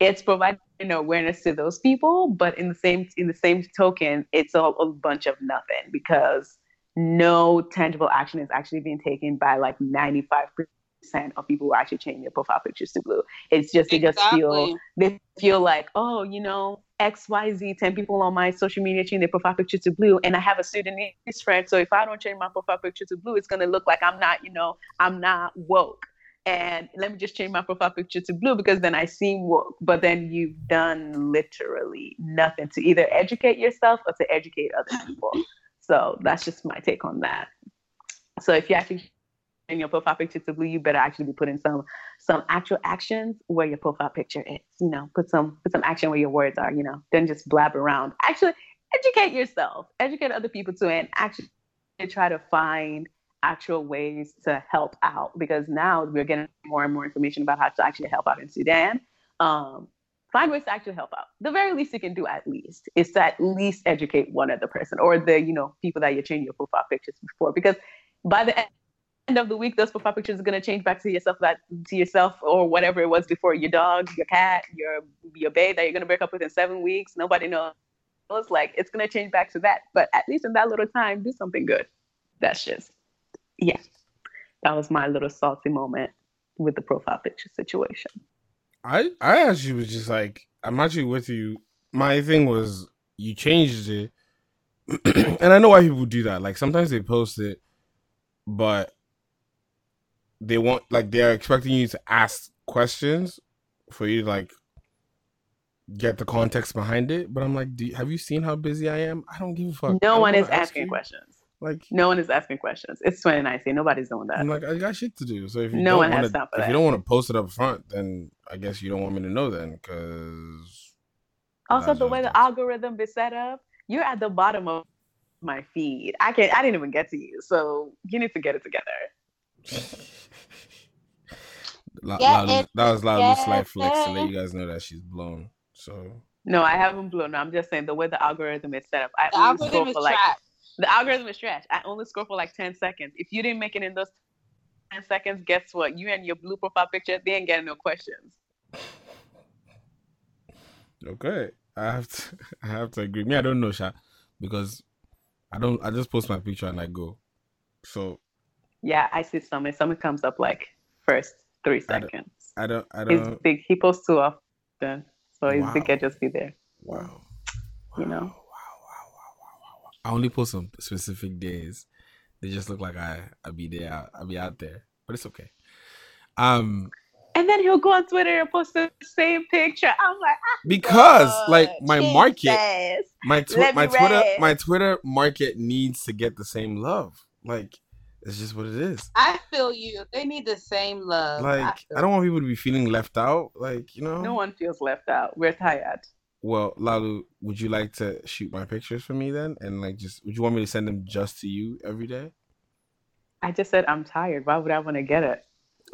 It's providing awareness to those people, but in the same in the same token, it's a bunch of nothing because no tangible action is actually being taken by like 95% percent of people who actually change their profile pictures to blue. It's just they exactly. just feel they feel like, oh, you know, X, Y, Z, 10 people on my social media change their profile picture to blue. And I have a Sudanese friend. So if I don't change my profile picture to blue, it's gonna look like I'm not, you know, I'm not woke. And let me just change my profile picture to blue because then I seem woke. But then you've done literally nothing to either educate yourself or to educate other people. So that's just my take on that. So if you actually in your profile picture to blue, you better actually be putting some some actual actions where your profile picture is. You know, put some put some action where your words are. You know, then just blab around. Actually, educate yourself, educate other people too, and actually try to find actual ways to help out because now we're getting more and more information about how to actually help out in Sudan. Um, find ways to actually help out. The very least you can do at least is to at least educate one other person or the, you know, people that you're changing your profile pictures before. Because by the end of the week, those profile pictures are going to change back to yourself, that to yourself or whatever it was before. Your dog, your cat, your your babe that you're going to break up with in seven weeks. Nobody knows. Like it's going to change back to that. But at least in that little time, do something good. That's just yeah. That was my little salty moment with the profile picture situation. I I actually was just like I'm actually with you. My thing was you changed it, and I know why people do that. Like sometimes they post it, but they want like they're expecting you to ask questions for you to like get the context behind it. But I'm like, you, have you seen how busy I am? I don't give a fuck. No one is asking you. questions. Like no one is asking questions. It's 2019. Nobody's doing that. I'm like, I got shit to do. So if you no one wanna, has time for if that. you don't want to post it up front, then I guess you don't want me to know then, because. Also, the way the algorithm is set up, you're at the bottom of my feed. I can't. I didn't even get to you, so you need to get it together. La- that was Lalu's slight flex to let you guys know that she's blown. So no, I haven't blown. I'm just saying the way the algorithm is set up. I the only scroll for like trash. the algorithm is trash. I only scroll for like ten seconds. If you didn't make it in those ten seconds, guess what? You and your blue profile picture, they ain't getting no questions. Okay, I have to. I have to agree. Me, I don't know, Sha, because I don't. I just post my picture and I go. So. Yeah, I see some. Some comes up like first three seconds. I don't. I don't. He's big. He posts too often, so he's wow. big. Can just be there. Wow. wow. You know. Wow, wow, wow, wow, wow, I only post on specific days. They just look like I I be there. I'll be out there, but it's okay. Um. And then he'll go on Twitter and post the same picture. I'm like, ah, because God, like my Jesus. market, my tw- my Twitter, my Twitter market needs to get the same love. Like it's just what it is. I feel you. They need the same love. Like I, I, don't want people to be feeling left out. Like you know, no one feels left out. We're tired. Well, Lalu, would you like to shoot my pictures for me then, and like just would you want me to send them just to you every day? I just said I'm tired. Why would I want to get it?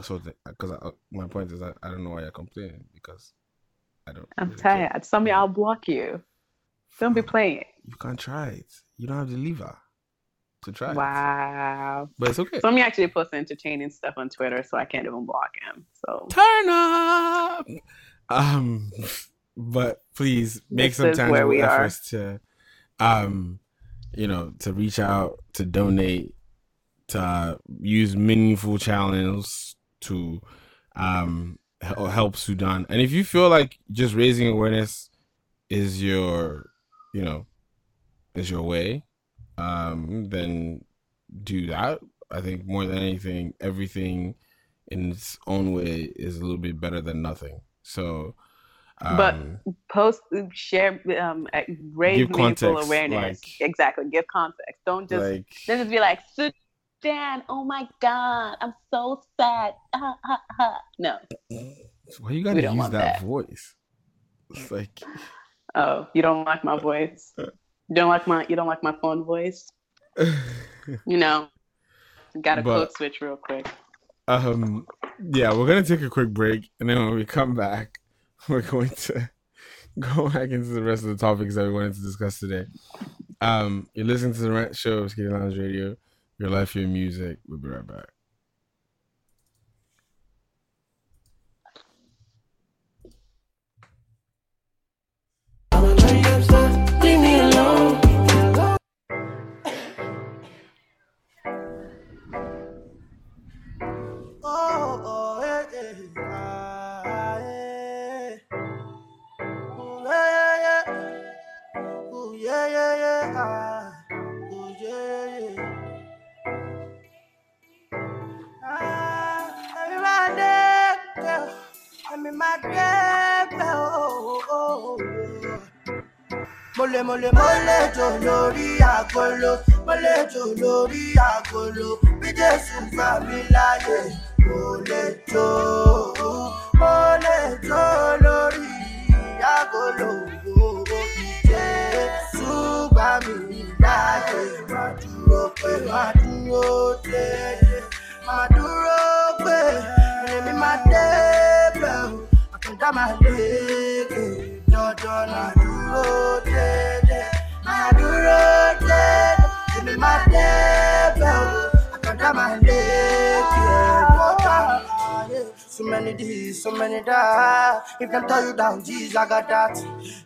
So, because uh, my point is, I, I don't know why you're complaining because I don't. I'm really tired. Care. Some I'll block you. Don't be playing. You can't try it. You don't have the lever. To try. Wow. But it's okay. So me actually post entertaining stuff on Twitter, so I can't even block him. So turn up. Um, but please make This some tangible we are. efforts to, um, you know, to reach out, to donate, to uh, use meaningful channels to, um, help Sudan. And if you feel like just raising awareness is your, you know, is your way, um, then do that. I think more than anything, everything in its own way is a little bit better than nothing. So, um, but post share um uh, raise Give meaningful context, awareness exactly give context don't just Like- then just be like Sudan oh my god I'm so sad no why you gotta don't use that, that. voice? It's like oh you don't like my voice you don't like my you don't like my phone voice you know got a But- code switch real quick Um, yeah, we're gonna take a quick break, and then when we come back, we're going to go back into the rest of the topics that we wanted to discuss today. Um, you're listening to the Rant Show, of Skitty Lounge Radio, your life, your music. We'll be right back. Leave me alone. Mole mole mole jò lórí àgolo, mole jò lórí àgolo, bí Jésù gbà mí láyè, jó, mo lè jó lórí àgolo, bí Jésù gbà mí láyè, má dúró pé má dúró dédé, má dúró pé èmi má o, àkàndá má lékè, dandan má dúró dédé, má dúró dédé, èmi má débẹ̀ o, àkàndá má lékè, dandan. So many days, so many that. If them tell you down, geez, I got that.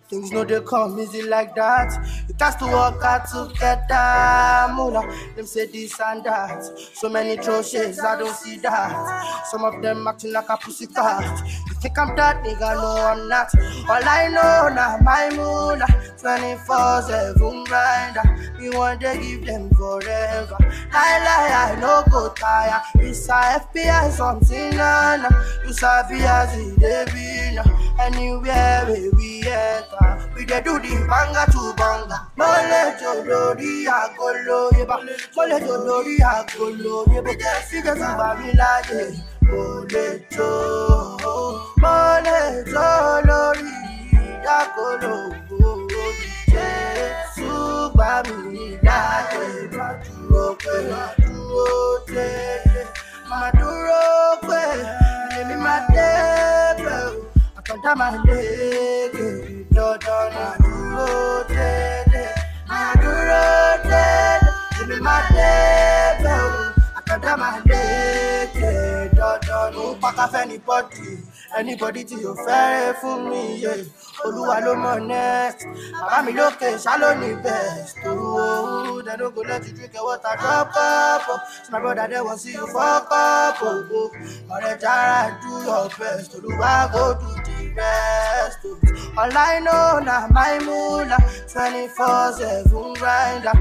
Things know they come easy like that. It has to work hard to get that. Mula, them say this and that. So many throw shades, I don't see that. Some of them acting like a pussy cat. You think I'm that nigga? No, I'm not. All I know now, my moolah. 24 7 grinder. Me want to give them forever. I lie, I no go tire. It's a FBI something, nah, nah. You sabi as it be now. Anywhere where we enter, we dey do the banga to banga. Mole jo lórí agolo yeba, mole jo lórí agolo yeba. Bá mi láyè, mole jo, àkàndá má lékè, dandan má dúró dédé, má dúró dédé, èmi má débẹ̀ o, àkàndá má lékè, dandan ń pàkàfẹ́ ní bọ́dì. Anybody tí yóò fẹ́rẹ̀ fún mi yé, olúwa ló mọ̀ next. Bàbá mi lókè ṣá ló ní best. Ooo, dem no go let you drink water drop cup. So my brother dem wan see you fuck up. Oh, oh. Ọ̀rẹ́ jára do your best. Olúwa go do the rest. Oh. All I know now, my moolah, twenty-four seven grinder.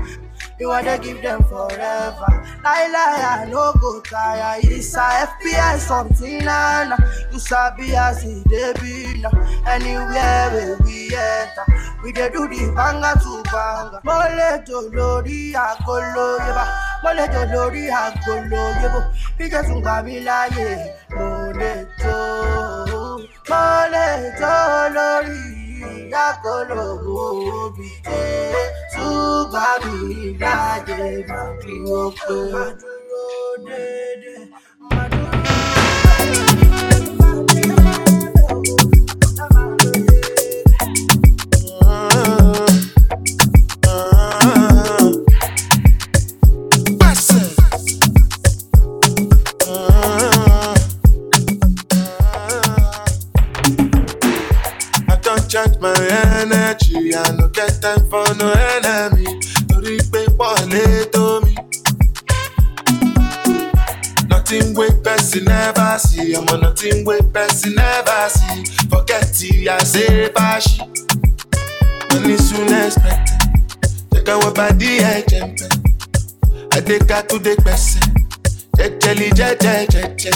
You wanna give them forever. Lie, lie, I no go tire. It's a FBI something, nah. You sabi as it dey be now. Anywhere where we enter, we dey do the banga to banga. Mole jo lórí agolo yeba, mole jo lórí agolo yebo. Bíjẹ́ tún gbà mí láyè, mole jo, mole jo lórí agolo bí Jésù gbà mí láyè, má dúró pé má dúró dédé. energy, I no get time for no enemy. Torí pé wọlé tó mi. Nothing wey person never see, on nothing wey person never see. Forget it, I say bashi. Money soon expected. Our body, I jump. I take her to the person. Jejeli, jeje, jeje.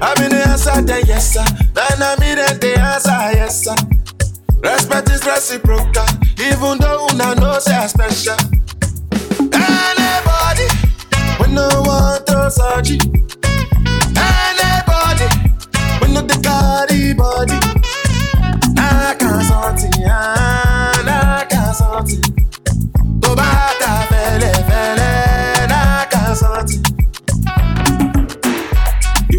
I'm in the answer, then yes sir. Then I'm in the answer, yes sir. Respect is reciprocal, even though una know say I special. Anybody, we no want to surgery. Anybody, we no the carry body. I can't something, I can't something. Tó bá ta fẹ́lẹ́,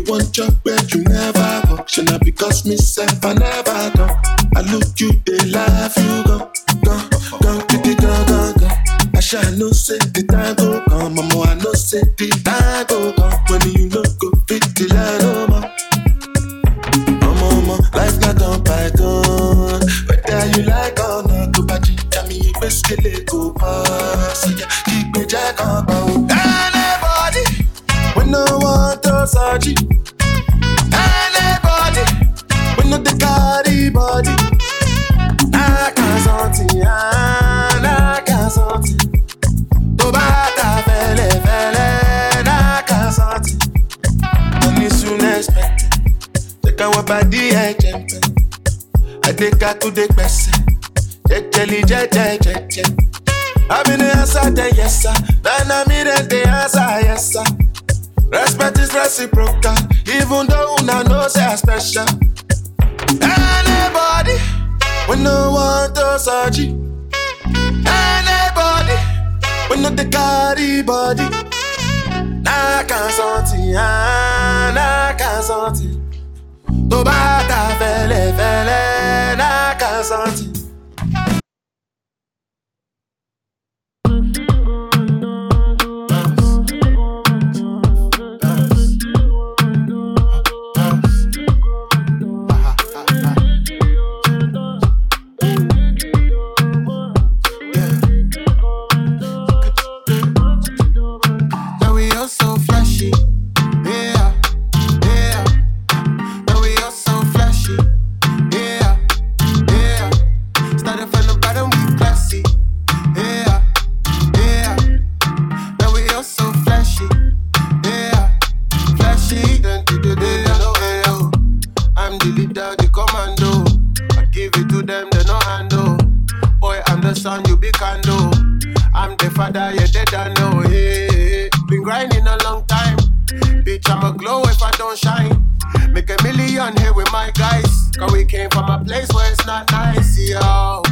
want your bed, you never walk. Should not because me self I never go. I look you, they laugh, you go, go, go, go, go, go, go. I shall no say the time go come, mama. I no say the time go come when you no go fit the line no more. Mama, oh, mama, life not done by gun. Whether you like or not, go back to me, you best get it go pass. So yeah, want to surgery. Anybody, we no the carry body. I can't something, I can't something. Tó bá ta fẹ́lẹ́ fẹ́lẹ́, I can't something. Money soon expected. Take our body, I jump. I take her to the person. Jejeli, jeje, jeje. I'm in the answer, then yes Respect is reciprocal, even though una know say I special. Anybody, we no want to surgery. Anybody, we no the carry body. Nah, can't something, ah, nah, can't something. Tó bá ta fẹ́lẹ́ fẹ́lẹ́, nah, can't something. Son, you be candle. I'm the father, yeah, they don't know. Hey, been grinding a long time. Bitch, I'm a glow if I don't shine. Make a million here with my guys. Cause we came from a place where it's not nice, yo.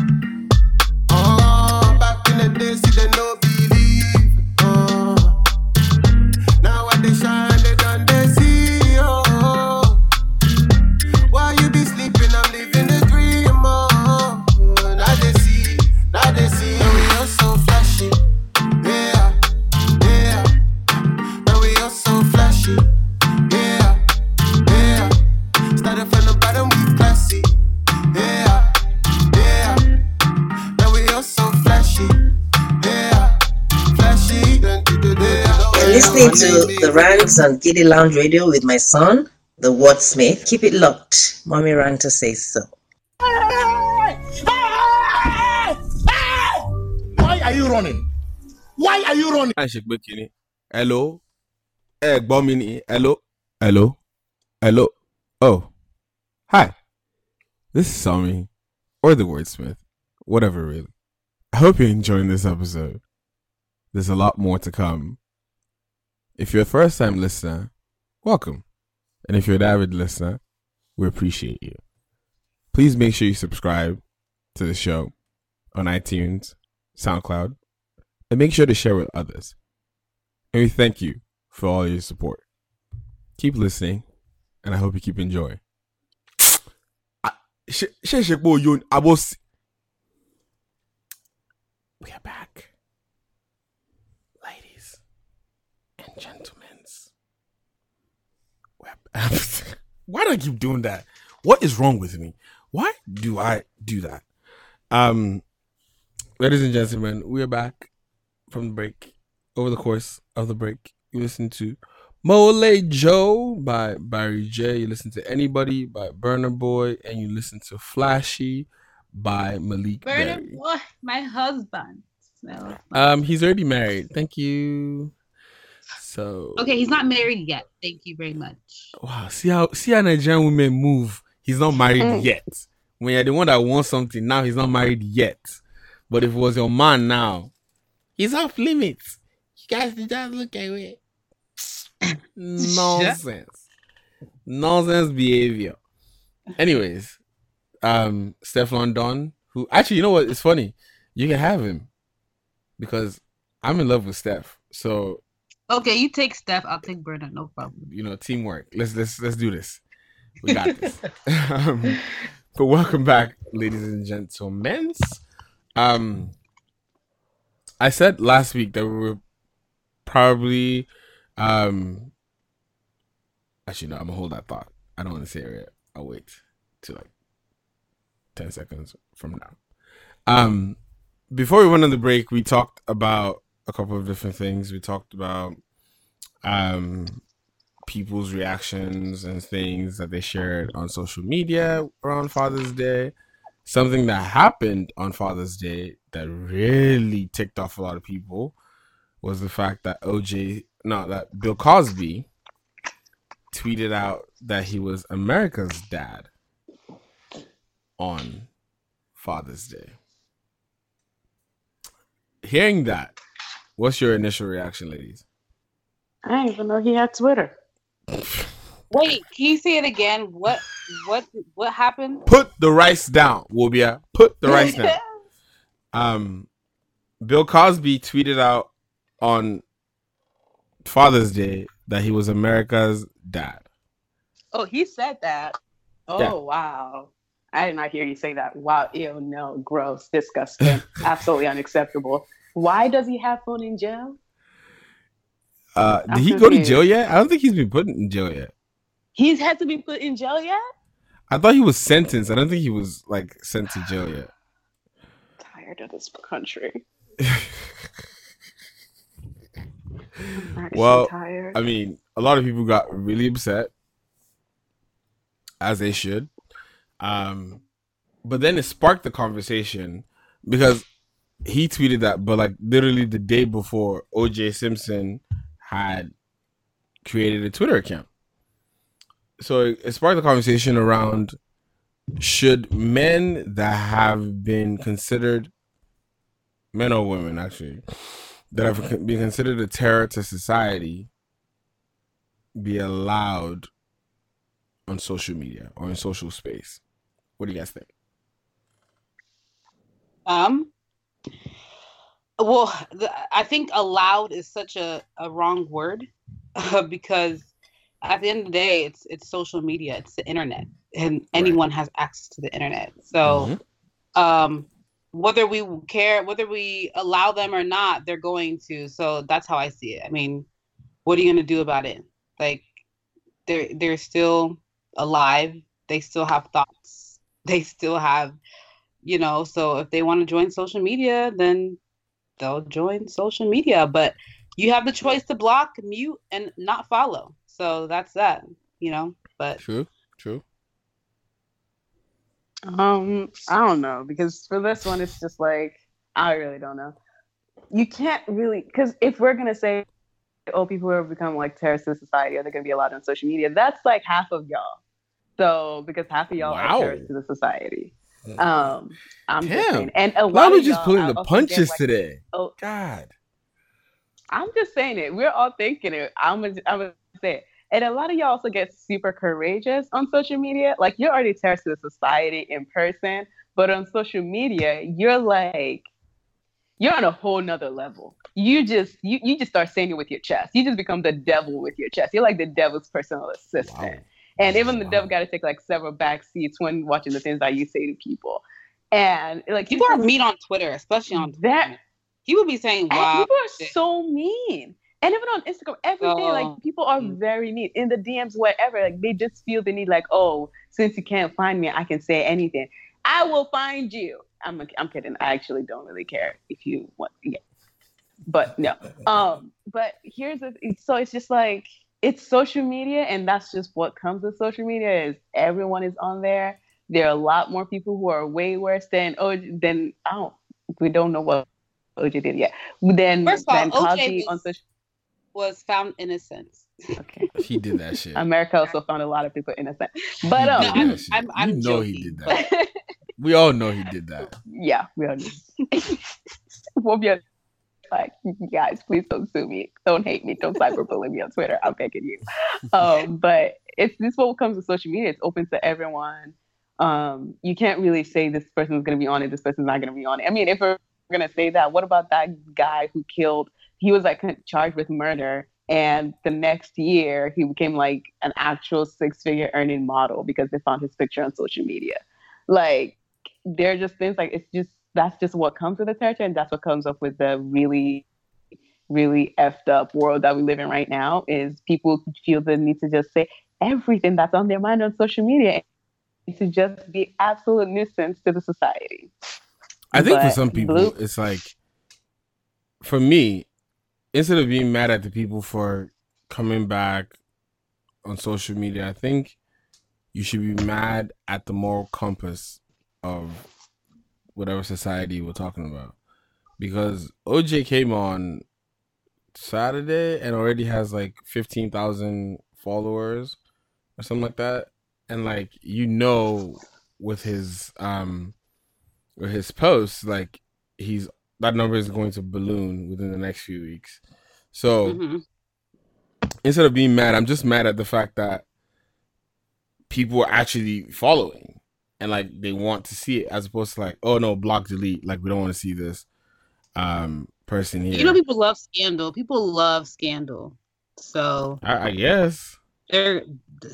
Listening to the Rants on Giddy Lounge Radio with my son, the Wordsmith. Keep it locked. Mommy Ranta says so. Why are you running? Why are you running? I should make it. Hello? Hey, Bomini. Hello? Hello? Hello? Oh. Hi. This is Sami. Or the wordsmith. Whatever, really. I hope you're enjoying this episode. There's a lot more to come. If you're a first time listener, welcome. And if you're an avid listener, we appreciate you. Please make sure you subscribe to the show on iTunes, SoundCloud, and make sure to share with others. And we thank you for all your support. Keep listening, and I hope you keep enjoying. Ah, ṣé ṣé ṣe pé oyo abo sí. We are back. Ladies and gentlemen. Why do I keep doing that? What is wrong with me? Why do I do that? Um, ladies and gentlemen, we are back from the break. Over the course of the break, you listen to Mole Joe by Barry J. You listen to Anybody by Burna Boy, and you listen to Flashy by Malik Burna Boy, my husband. Um, he's already married. Thank you. So Okay, he's not married yet. Thank you very much. wow, see how see how Nigerian women move. He's not married Mm. yet. When you're the one that wants something, now he's not married yet. But if it was your man now, he's off limits. You guys just look at it. Nonsense. Nonsense behavior. Anyways, um, Stefflon Don, who actually, you know what? It's funny. You can have him because I'm in love with Steph. So Okay, you take Steph. I'll take Burna. No problem. you know, teamwork. Let's let's let's do this. We got this. um, but welcome back, ladies and gentlemen. Um, I said last week that we were probably, um, actually no, I'm gonna hold that thought. I don't want to say it yet. I'll wait to like ten seconds from now. Um, before we went on the break, we talked about a couple of different things. We talked about um people's reactions and things that they shared on social media around Father's Day. Something that happened on Father's Day that really ticked off a lot of people was the fact that OJ, no, that Bill Cosby tweeted out that he was America's dad on Father's Day. Hearing that, what's your initial reaction, ladies? I didn't even know he had Twitter. Wait, can you say it again? What what what happened? Put the rice down, Wobia. Put the rice down. Um, Bill Cosby tweeted out on Father's Day that he was America's dad. Oh, he said that. Oh Yeah. wow. I did not hear you say that. Wow, ew, no, gross, disgusting, absolutely unacceptable. Why does he have fun in jail? Uh, did he go to jail yet? I don't think he's been put in jail yet. He's had to be put in jail yet? I thought he was sentenced. I don't think he was like sent to jail yet. Tired of this country. I'm Well, tired. I mean, a lot of people got really upset, as they should. Um, but then it sparked the conversation because he tweeted that, but like literally the day before, OJ Simpson had created a Twitter account. So it, sparked the conversation around should men that have been considered men or women actually that have been considered a terror to society be allowed on social media or in social space. What do you guys think? Um. Well, the, I think allowed is such a, a wrong word because at the end of the day, it's it's social media, it's the internet, and anyone has access to the internet. So, um, whether we care, whether we allow them or not, they're going to. So that's how I see it. I mean, what are you gonna do about it? Like, they're they're still alive. They still have thoughts. They still have, you know. So if they want to join social media, then they'll join social media. But you have the choice to block, mute, and not follow. So that's that. You know. But True. True. Um, I don't know because for this one, it's just like I really don't know. You can't really because if we're gonna say, oh, people who have become like terrorists in society are they gonna be allowed on social media? That's like half of y'all. So because half of y'all Wow. are terrorists to the society. Um, I'm just Damn. saying, and a Why lot we of just pulling the punches like, today? Oh God. I'm just saying it. We're all thinking it. I'm gonna, I'm gonna say it. And a lot of y'all also get super courageous on social media. Like you're already terrorist to the society in person, but on social media, you're like, you're on a whole nother level. You just, you, you just start saying it with your chest. You just become the devil with your chest. You're like the devil's personal assistant. And even the devil got to take like several back seats when watching the things that you say to people. And like people are mean on Twitter, especially on that. People be saying, "Wow." people are so mean. And even on Instagram, every day, Oh. like people are very mean in the DMs, whatever. Like they just feel the need, like, oh, since you can't find me, I can say anything. I will find you. I'm I'm kidding. I actually don't really care if you want. Yeah. But no. Um. But here's the. So it's just like it's social media, and that's just what comes with social media. Is everyone is on there. There are a lot more people who are way worse than oh than I don't. We don't know what OJ did yet. Then First of all, OJ Cosby on was- social. Was found innocent. Okay. He did that shit. America also found a lot of people innocent. But um, did that shit. I'm- I'm you know he did that. we all know he did that. yeah, we are. we'll be like, guys, please don't sue me. Don't hate me. Don't cyberbully me on Twitter. I'm begging you. Um, but it's this is what comes with social media. It's open to everyone. Um, you can't really say this person's going to be on it. This person's not going to be on it. I mean, if we're going to say that, what about that guy who killed? He was like charged with murder. And the next year, he became like an actual six-figure earning model because they found his picture on social media. Like, they're just things like it's just that's just what comes with the territory, and that's what comes up with the really, really effed up world that we live in right now. Is people feel the need to just say everything that's on their mind on social media, to just be absolute nuisance to the society. I think for some people, Blue- it's like, for me, instead of being mad at the people for coming back on social media, I think you should be mad at the moral compass of whatever society we're talking about. Because OJ came on Saturday and already has like 15,000 followers or something like that. And like, you know, with his, um, with his posts, like he's that number is going to balloon within the next few weeks. So Mhm. instead of being mad, I'm just mad at the fact that people are actually following and like they want to see it as opposed to like, oh no, block delete. Like we don't want to see this um person here. You know, people love scandal. People love scandal. So I, I guess. they're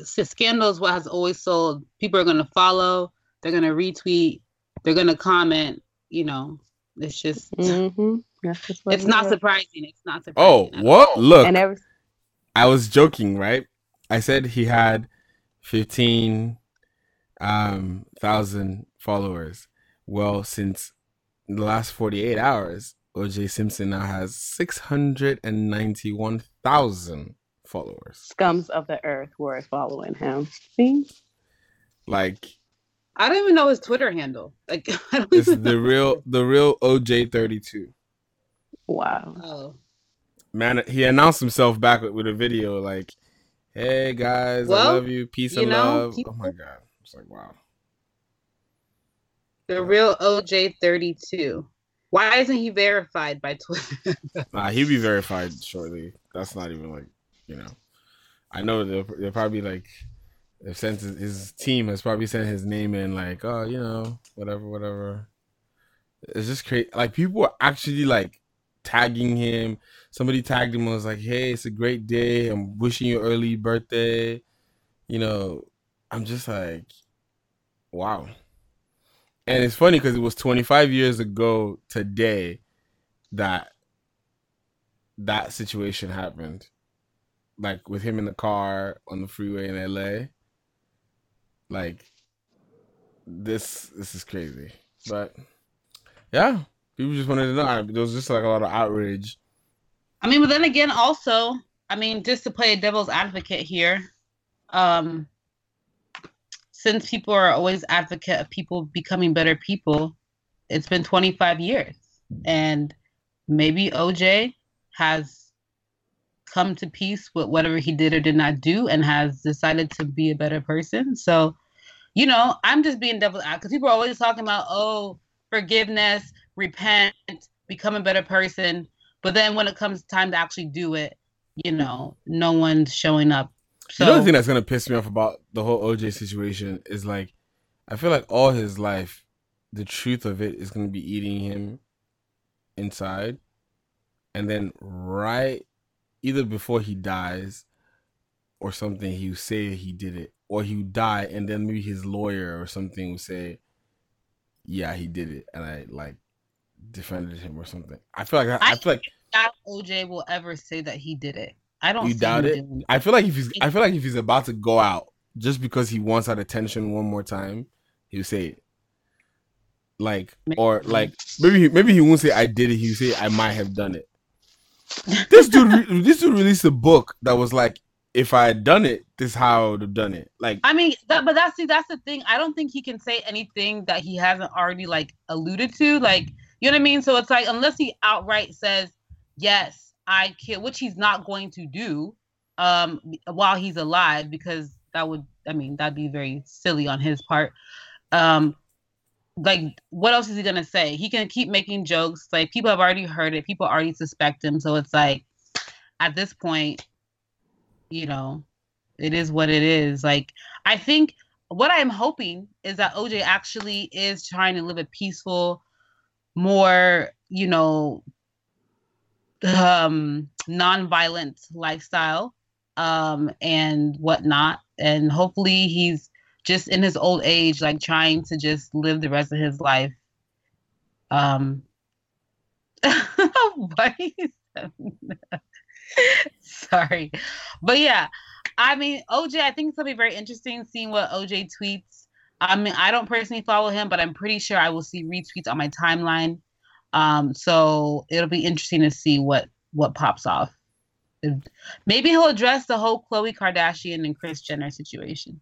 scandal is what has always sold. People are gonna follow. They're gonna retweet. They're gonna comment. You know, it's just. Mm-hmm. That's what It's not is. surprising. It's not surprising. Oh, surprising. what? Look. And every I was joking, right? I said he had fifteen um thousand followers. Well, since the last forty eight hours, OJ Simpson now has six hundred and ninety one thousand followers. scums of the earth were following him. See? Like I don't even know his Twitter handle. Like, I don't it's even the know. real the real OJ thirty two. Wow. Oh. Man, he announced himself back with, with a video like, "Hey guys, I love you, peace you and know, love." people- Oh my god, it's like wow. The real OJ thirty two. Why isn't he verified by Twitter? Nah, he'll be verified shortly. That's not even like, you know. I know they'll, they'll probably like, they've sent his, his team has probably sent his name in like, oh, you know, whatever, whatever. It's just crazy. Like people are actually like tagging him. Somebody tagged him and was like, hey, it's a great day. I'm wishing you early birthday. You know, I'm just like, wow. And it's funny because it was 25 years ago today that that situation happened. Like with him in the car on the freeway in LA. Like this this is crazy. But yeah, people just wanted to know. There was just like a lot of outrage. I mean, but then again, also, I mean, just to play a devil's advocate here, um, since people are always advocate of people becoming better people, it's been 25 years, and maybe OJ has come to peace with whatever he did or did not do, and has decided to be a better person. So, you know, I'm just being devil's advocate because people are always talking about, oh, forgiveness, repent, become a better person. But then when it comes time to actually do it, you know, no one's showing up. So the other thing that's gonna piss me off about the whole OJ situation is like, I feel like all his life, the truth of it is gonna be eating him inside, and then right, either before he dies, or something, he will say he did it, or he would die, and then maybe his lawyer or something would say, "Yeah, he did it," and I like defended him or something. I feel like I, I feel like doubt OJ will ever say that he did it. I don't you doubt it. doing I feel like if he's, I feel like if he's about to go out just because he wants that attention one more time, he'll say it. like or like maybe he, maybe he won't say I did it. He'll say I might have done it. this dude, re- this dude released a book that was like, if I had done it, this is how I would have done it. Like, I mean, that, but that's see, that's the thing. I don't think he can say anything that he hasn't already like alluded to. Like, you know what I mean? So it's like unless he outright says, "Yes, I kill," which he's not going to do um while he's alive because that would, I mean, that'd be very silly on his part. Um, like what else is he gonna say? He can keep making jokes. Like people have already heard it. People already suspect him. So it's like at this point, you know, it is what it is. Like I think what I'm hoping is that OJ actually is trying to live a peaceful, more, you know, um non-violent lifestyle um and whatnot. And hopefully he's just in his old age, like trying to just live the rest of his life. Um? Sorry, but yeah, I mean OJ. I think it's gonna be very interesting seeing what OJ tweets. I mean, I don't personally follow him, but I'm pretty sure I will see retweets on my timeline. Um, so it'll be interesting to see what what pops off. Maybe he'll address the whole Khloe Kardashian and Kris Jenner situation.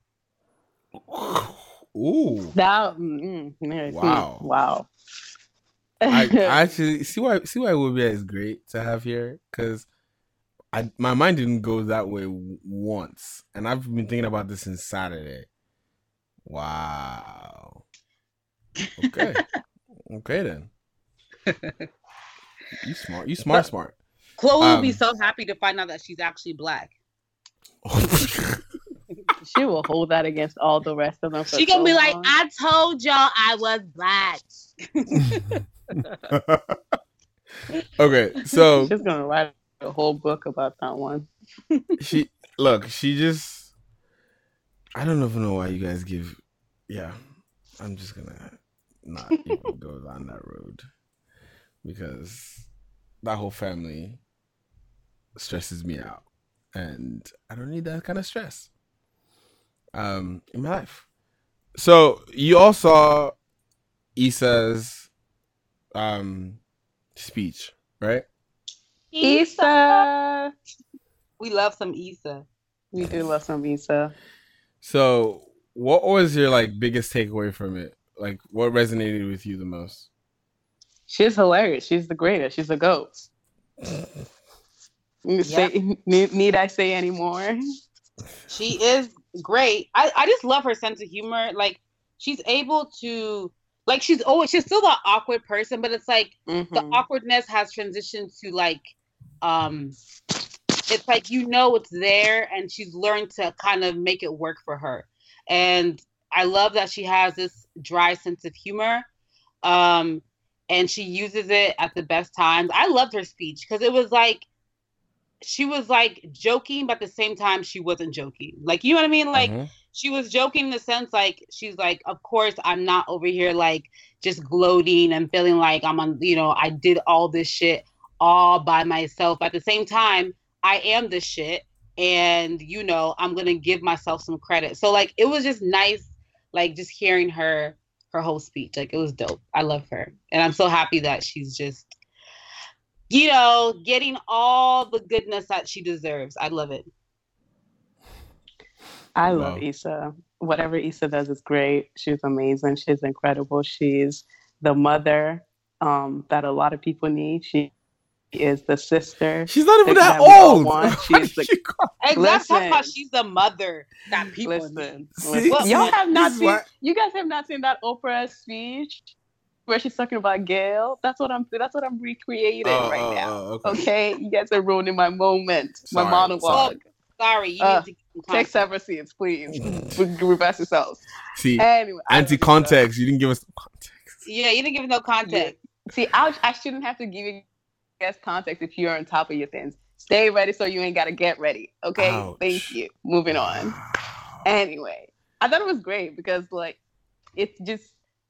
Ooh. That mm, mm, Wow. Wow. I, I actually see why see why Wobia is great to have here because I my mind didn't go that way once, and I've been thinking about this since Saturday. Wow. Okay. okay then. You smart. You smart. Smart. Khloe will be Um, so happy to find out that she's actually black. she will hold that against all the rest of them. for She gonna so be like, long. I told y'all I was black. okay, so she's gonna write a whole book about that one. she look. She just. I don't even know why you guys give. Yeah, I'm just gonna not even go down that road because that whole family stresses me out, and I don't need that kind of stress um in my life. So you all saw Issa's um speech, right? Issa. We love some Issa. We do love some Issa. So what was your like biggest takeaway from it? Like what resonated with you the most? She's hilarious. She's the greatest. She's the goat. Need, say, need, need I say any more? She is great. I, I just love her sense of humor. Like she's able to like she's always she's still the awkward person, but it's like the Mhm. awkwardness has transitioned to like um it's like you know it's there and she's learned to kind of make it work for her. And I love that she has this dry sense of humor. Um and she uses it at the best times. I loved her speech because it was like she was like joking, but at the same time she wasn't joking. Like you know what I mean? Like Mhm. she was joking in the sense like she's like, of course I'm not over here like just gloating and feeling like I'm on, you know, I did all this shit all by myself. At the same time, I am the shit, and you know, I'm gonna give myself some credit. So like it was just nice, like just hearing her her whole speech. Like it was dope. I love her. And I'm so happy that she's just you know, getting all the goodness that she deserves. I love it. I love Issa. Whatever Issa does is great. She's amazing. She's incredible. She's the mother um, that a lot of people need. She is the sister. She's not even that we all old. She's the Exactly. Listen. Talk about she's the mother that people Listen, See? listen. y'all have not seen. why- You guys have not seen that Oprah speech where she's talking about Gayle. That's what I'm. That's what I'm recreating Oh, right oh, now. oh, okay. okay. you guys are ruining my moment, Sorry, my monologue. Sorry, you Uh, need to Take several seats, please. Re- Reverse yourselves. See, Anyway, anti context. You didn't give us context. Yeah, you didn't give no context. See, I, I shouldn't have to give you guys context if you're on top of your things. Stay ready so you ain't got to get ready. Okay? Ouch. Thank you. Moving on. Anyway, I thought it was great because, like, it's just.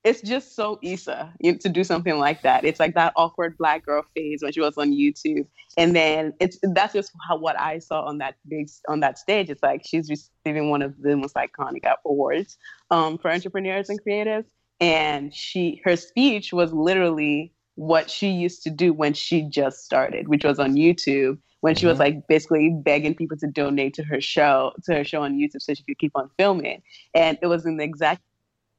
It's just so Issa you know, to do something like that. It's like that awkward black girl phase when she was on YouTube, and then it's that's just how what I saw on that big on that stage. It's like she's receiving one of the most iconic awards um, for entrepreneurs and creatives, and she her speech was literally what she used to do when she just started, which was on YouTube when she was Mhm. like basically begging people to donate to her show to her show on YouTube so she could keep on filming. And it was in the exact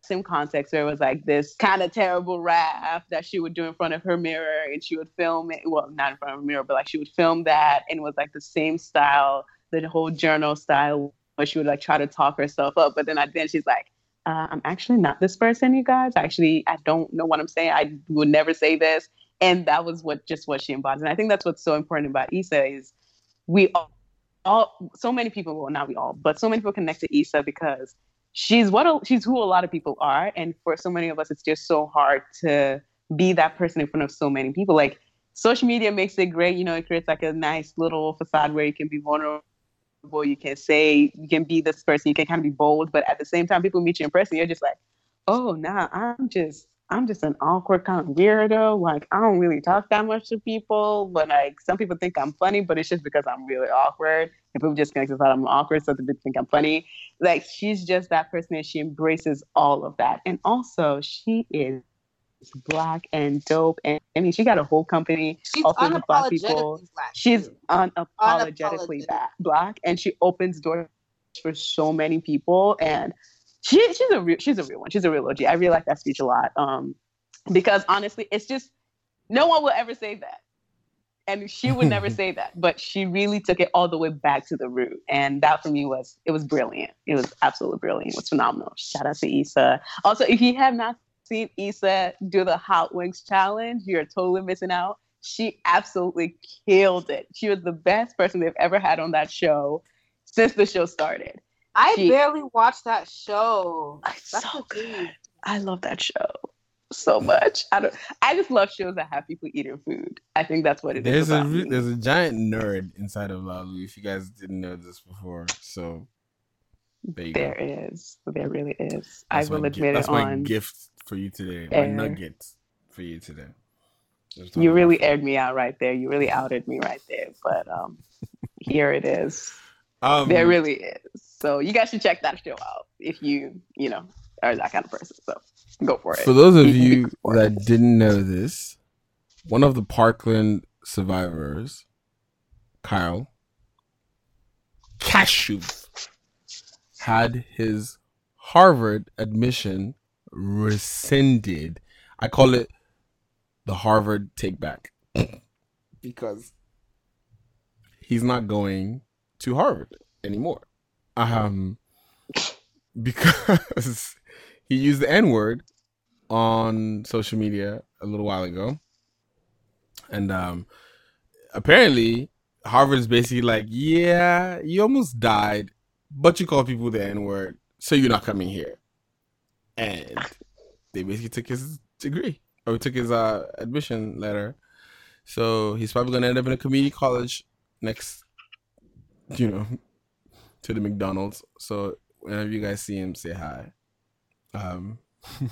same context where it was like this kind of terrible rap that she would do in front of her mirror and she would film it well not in front of a mirror but like she would film that and it was like the same style the whole journal style where she would like try to talk herself up but then at the end she's like uh, i'm actually not this person you guys. Actually i don't know what i'm saying. I would never say this. And that was what just what she embodies. And i think that's what's so important about Issa is we all, all so many people well not we all but so many people connect to Issa because she's what a, she's who a lot of people are. And for so many of us it's just so hard to be that person in front of so many people like social media makes it great you know it creates like a nice little facade where you can be vulnerable you can say you can be this person you can kind of be bold but at the same time people meet you in person you're just like oh nah i'm just i'm just an awkward kind of weirdo like i don't really talk that much to people but like some people think i'm funny but it's just because i'm really awkward and people just with that i'm awkward so they think i'm funny. Like she's just that person and she embraces all of that and also she is black and dope. And i mean she got a whole company She's also with black people. unapologetically black. she's unapologetically Unapologetic. ba- black and she opens doors for so many people. And she she's a real she's a real one. She's a real OG I really like that speech a lot. Um because honestly it's just no one will ever say that. And she would never say that. But she really took it all the way back to the root. And that for me was it was brilliant. It was absolutely brilliant. It was phenomenal. Shout out to Issa. Also if you have not seen Issa do the hot wings challenge you're totally missing out she absolutely killed it she was the best person they've ever had on that show since the show started I She- barely watched that show. It's That's so good. thing. I love that show so much. I don't. I just love shows that have people eating food. I think that's what it is. There's a about re- me. there's a giant nerd inside of Lalu. If you guys didn't know this before, so there you There go. is. There really is. I will my, gi- admit that's it my on. gift for you today. My air. nugget for you today. Let's You about really aired me out right there. You really outed me right there. But um, here it is. Um, there really is. So you guys should check that show out if you you know are that kind of person. So go for it. For those of Be- be you for it. that didn't know this, one of the Parkland survivors, Kyle Kashuv, had his Harvard admission rescinded. I call it the Harvard take back because he's not going to Harvard anymore. Um, because he used the N word on social media a little while ago, and um, apparently Harvard is basically like, yeah, you almost died, but you call people the N word, so you're not coming here, and they basically took his degree or took his uh, admission letter. So he's probably gonna end up in a community college next, you know, to the McDonald's. So whenever you guys see him, say hi. Um,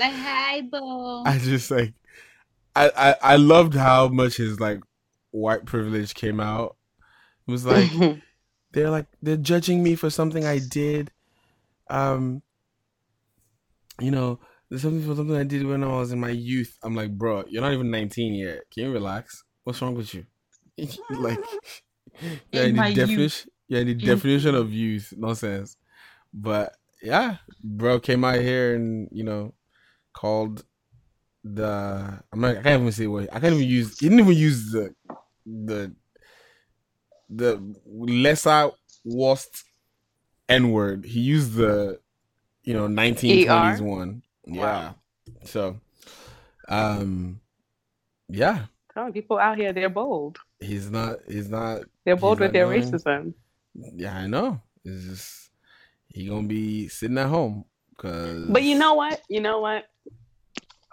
Like, hi, Bo. I just like, I, I I loved how much his like white privilege came out. It was like they're like they're judging me for something I did. Um, you know, there's something for something I did when I was in my youth. I'm like, bro, you're not even 19 yet. Can you relax? What's wrong with you? like, yeah, In the definition, yeah, the definition of youth, nonsense. But yeah, bro came out here and you know called the. I'm not. I can't even say what. I can't even use. He didn't even use the the the lesser worst N word. He used the you know 1920s ER? one. Yeah. So, um, yeah, Oh, people out here, they're bold. he's not. He's not. They're bold with their going- racism. Yeah, I know. It's just he gonna be sitting at home because. But you know what? You know what?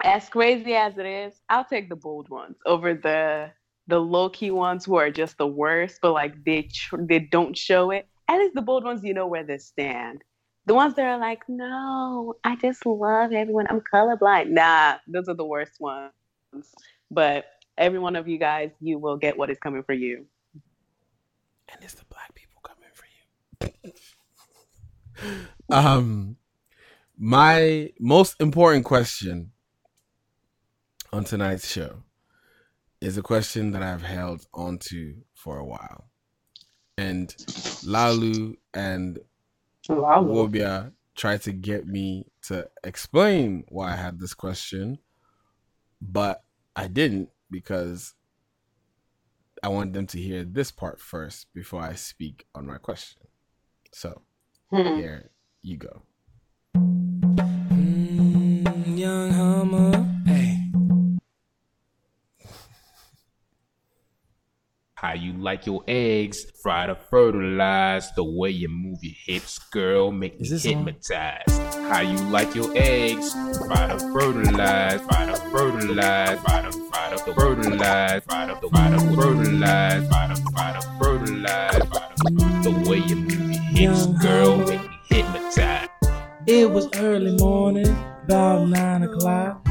As crazy as it is, I'll take the bold ones over the the low key ones who are just the worst, but like they they don't show it. At least the bold ones, you know where they stand. The ones that are like, no, I just love everyone. I'm colorblind. Nah, those are the worst ones. But every one of you guys, you will get what is coming for you. And it's the black people coming for you. um, My most important question on tonight's show is a question that I've held onto for a while. And Lalu and Lalu. Wobia tried to get me to explain why I had this question, but I didn't because I want them to hear this part first before I speak on my question. So Hmm. here you go. young hummer. How you like your eggs, fried or fertilized? The way you move your hips, girl, make me on? hypnotized. How you like your eggs, fried or fertilized? Fried or fertilized? Fried or fried or fertilized? Fried or fried or fertilized? Fried or fried or fertilized? The way you move your hips, girl, make me hypnotized. It was early morning, about nine o'clock.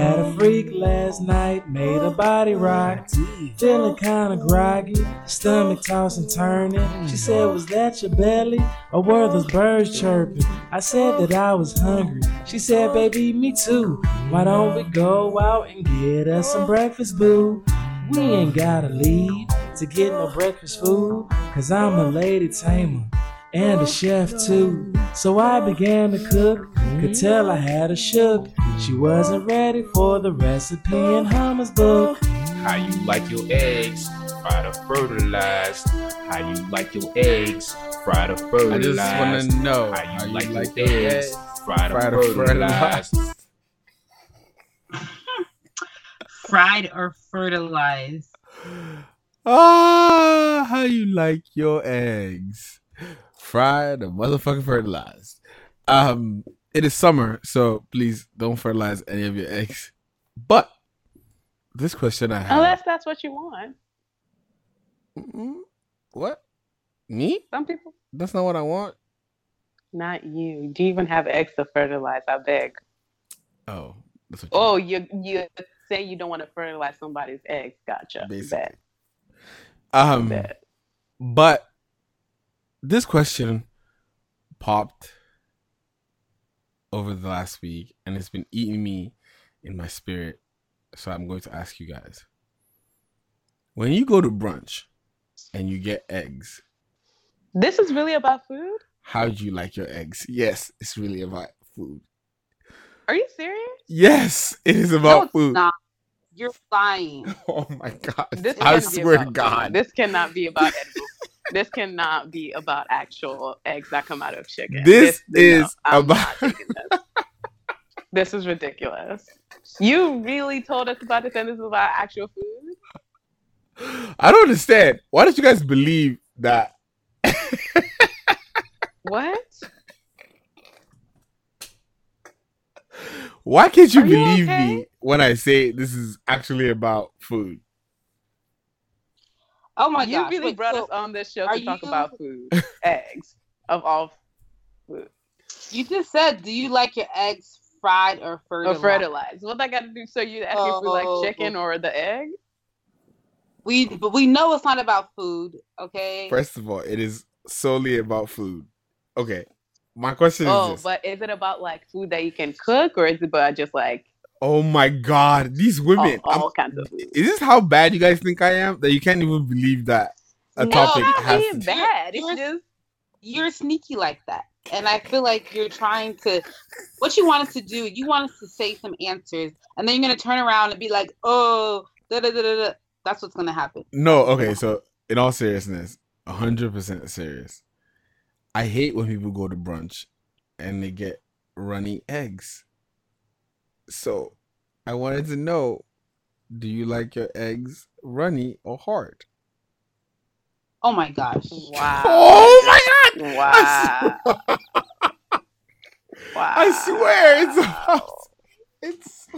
Had a freak last night, made a body rock. Feeling kinda groggy, stomach tossing turning. She said, Was that your belly? Or were those birds chirping? I said that I was hungry. She said, Baby, me too. Why don't we go out and get us some breakfast, boo? We ain't gotta leave to get no breakfast food, cause I'm a lady tamer and a chef too. So I began to cook, could tell I had a shook. She wasn't ready for the recipe in Hummer's book. How you like your eggs, fried or fertilized? How you like your eggs, fried or fertilized? I just wanna know how you like, your eggs, fried, fried or or fertilized. Fried or fertilized? Ah, how you like your eggs? Fried or motherfucking fertilized. Um, it is summer, so please don't fertilize any of your eggs. But this question I have Unless that's what you want. what? Me? Some people. That's not what I want. Not you. Do you even have eggs to fertilize? I beg. Oh, that's what Oh, you you say you don't want to fertilize somebody's eggs. Gotcha. Bet. Um, but this question popped over the last week, and it's been eating me in my spirit. So I'm going to ask you guys: When you go to brunch and you get eggs, This is really about food? how do you like your eggs? Yes, it's really about food. Are you serious? Yes, it is No, about it's food. not. You're lying. Oh my god! This I swear to about food. God. This cannot be about edible. This cannot be about actual eggs that come out of chicken. This no, is I'm about- this. This is ridiculous. You really told us about this and this is about actual food? I don't understand. Why don't you guys believe that? What? Why can't you you believe okay? me when I say this is actually about food? Oh my you gosh. really wait, brought so us on this show are to talk you- about food. Eggs. Of all food. You just said, do you like your eggs fried or Or fertilized? fertilized. What I gotta do so you asking if Oh. like chicken or the egg? We but we know it's not about food, okay? First of all, it is solely about food. Okay, my question is Oh, but is it about like food that you can cook or is it about just like Oh my god, these women! all, all kinds of food? is this how bad you guys think I am? That you can't even believe that a No, topic it's not has being to bad. It's just You're sneaky like that. And I feel like you're trying to what you want us to do, you want us to say some answers, and then you're gonna turn around and be like, oh, da da da da da. That's what's gonna happen. No, okay, so in all seriousness, hundred percent serious. I hate when people go to brunch and they get runny eggs. So I wanted to know, do you like your eggs runny or hard? Oh my gosh. Wow. Oh my god! Wow. wow. I swear it's about it's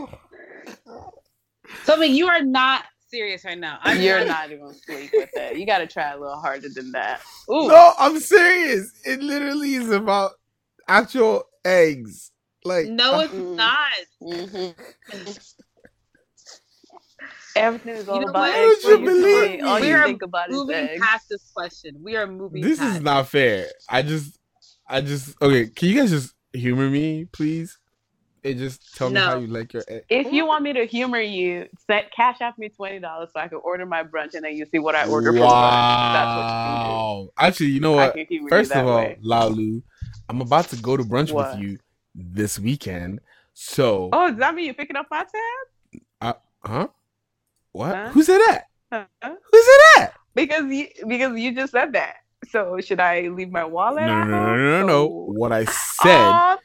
So I mean you are not serious right now. I'm You're not even sleep with it. You gotta try a little harder than that. Ooh. No, I'm serious. It literally is about actual eggs. Like No, uh, it's not. Mm-hmm. Everything is all You know about what? eggs. You believe today. All we you are think about is moving eggs. past this question. We are moving this past. is not fair. I just I just okay, can you guys just humor me, please? And just tell me how you like your egg. If you want me to humor you, set cash out me twenty dollars so I can order my brunch and then you see what I order for brunch. That's what you can do. Wow. Actually, you know I what? can humor you First that of all, way. Lalu, I'm about to go to brunch What? with you this weekend. So, Oh, does that mean you're picking up my tab? I, huh? What? Huh? Who said that? Huh? Who said that? Because you because you just said that. So should I leave my wallet? No, no, no, no, no, no. What I said. Aw,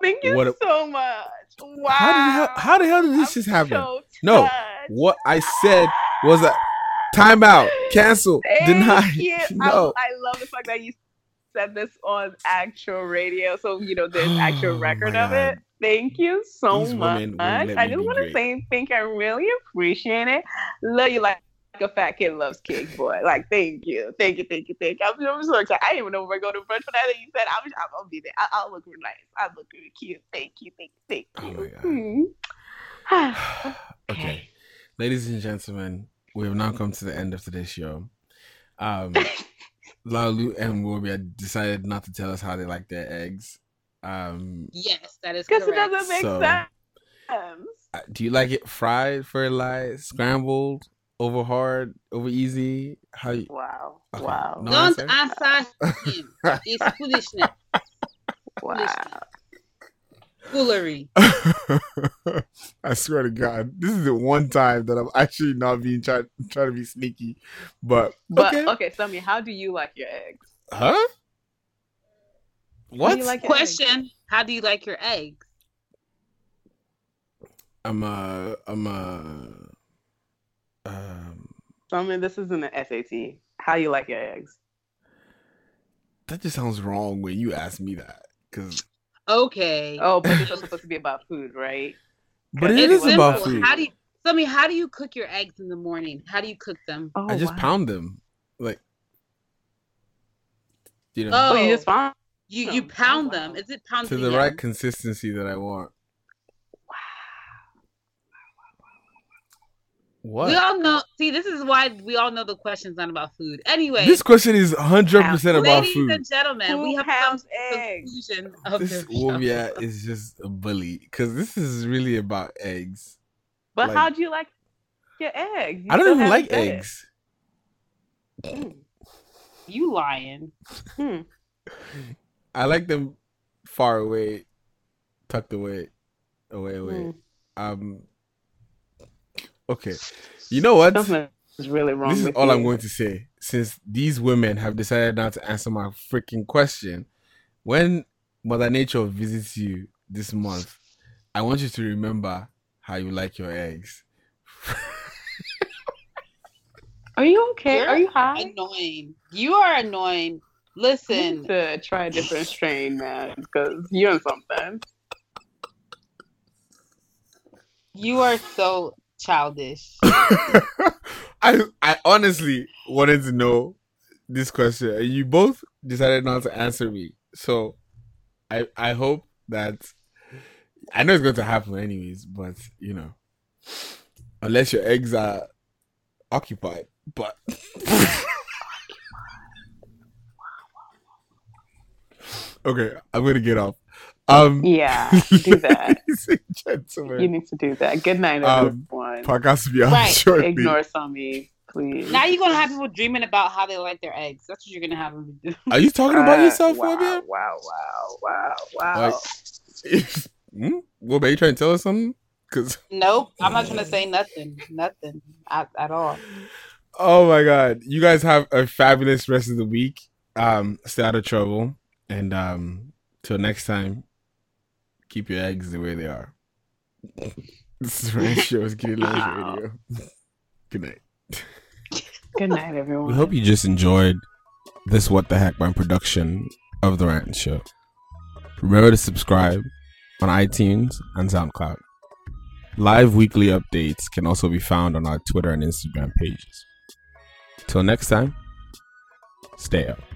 thank you What- so much. Wow. How the hell? How the hell did this just happen? so no, what I said was a timeout, cancel, Thank deny. you. No, I, I love the fact that you said this on actual radio, so you know there's actual Oh record of it. Thank you so These much. women won't let I just want to say thank you. I really appreciate it. Love you like a fat kid loves cake, boy. Like, thank you, thank you, thank you, thank you. I'm, I'm so excited. I didn't even know if we're going to brunch for that. And you said I'm, I'm gonna be there. I, I'll look nice. I'll look really cute. Thank you, thank you, thank you. Hmm. Okay, ladies and gentlemen, we have now come to the end of today's show. Um, Lalu and Wobia decided not to tell us how they like their eggs. Um, Yes, that is Because it doesn't make So- sense. uh, do you like it fried, fertilized, scrambled, over hard, over easy? How you? Wow, Okay, wow. no Don't answer? answer him. It's foolishness. Wow. Foolery. I swear to God, this is the one time that I'm actually not being trying trying to be sneaky. But But okay, okay, tell me, how do you like your eggs? huh? What? do like your eggs? Question: How do you like your eggs? I'm uh I'm uh um I mean, this isn't an SAT. How you like your eggs? that just sounds wrong when you ask me that because Okay. Oh, but this is supposed to be about food, right? but it it's is about food. How do you? Tell me, how do you cook your eggs in the morning? How do you cook them? Oh, I just wow. pound them like you know Oh, Oh, you just oh. found you you pound Oh, them. Is it pound to the together? right consistency that I want. What? We all know. See, this is why we all know the question's not about food. Anyway, This question is 100% about ladies food. Ladies and gentlemen, Who we have come to the eggs? conclusion of This the show. Is just a bully because this is really about eggs. But Like- how do you like your eggs? You I don't even like said it. eggs. You lying? Hmm. I like them far away, tucked away, away, away. Um. Okay, you know what? Something is really wrong. This is with all you. I'm going to say. Since these women have decided not to answer my freaking question, when Mother Nature visits you this month, I want you to remember how you like your eggs. Are you okay? You're Are you high? Annoying. You are annoying. You Listen, need to try a different strain, man, because you're something. you are so childish. I I honestly wanted to know this question, you both decided not to answer me. So, I I hope that I know it's going to happen anyways, but you know, unless your eggs are occupied, but. okay, I'm gonna get off. Um, Yeah, do that. gentlemen, You need to do that. Good night, um, everyone. podcast will be out Right, shortly. Ignore Sammy, please. now you're gonna have people dreaming about how they like their eggs. That's what you're gonna have them do. Are you talking about Uh, yourself, wow, Fabia? wow, wow, wow, wow. Like, hmm? What, are you trying to tell us something? Because, Nope, I'm not trying to say nothing, nothing at, at all. oh my God. You guys have a fabulous rest of the week. Um, stay out of trouble. And um, till next time, keep your eggs the way they are. this is Rant Show's Kitty Lounge Radio. Good night. Good night, everyone. We hope you just enjoyed this What the Heck by production of The Rant Show. Remember to subscribe on iTunes and SoundCloud. Live weekly updates can also be found on our Twitter and Instagram pages. Till next time, stay up.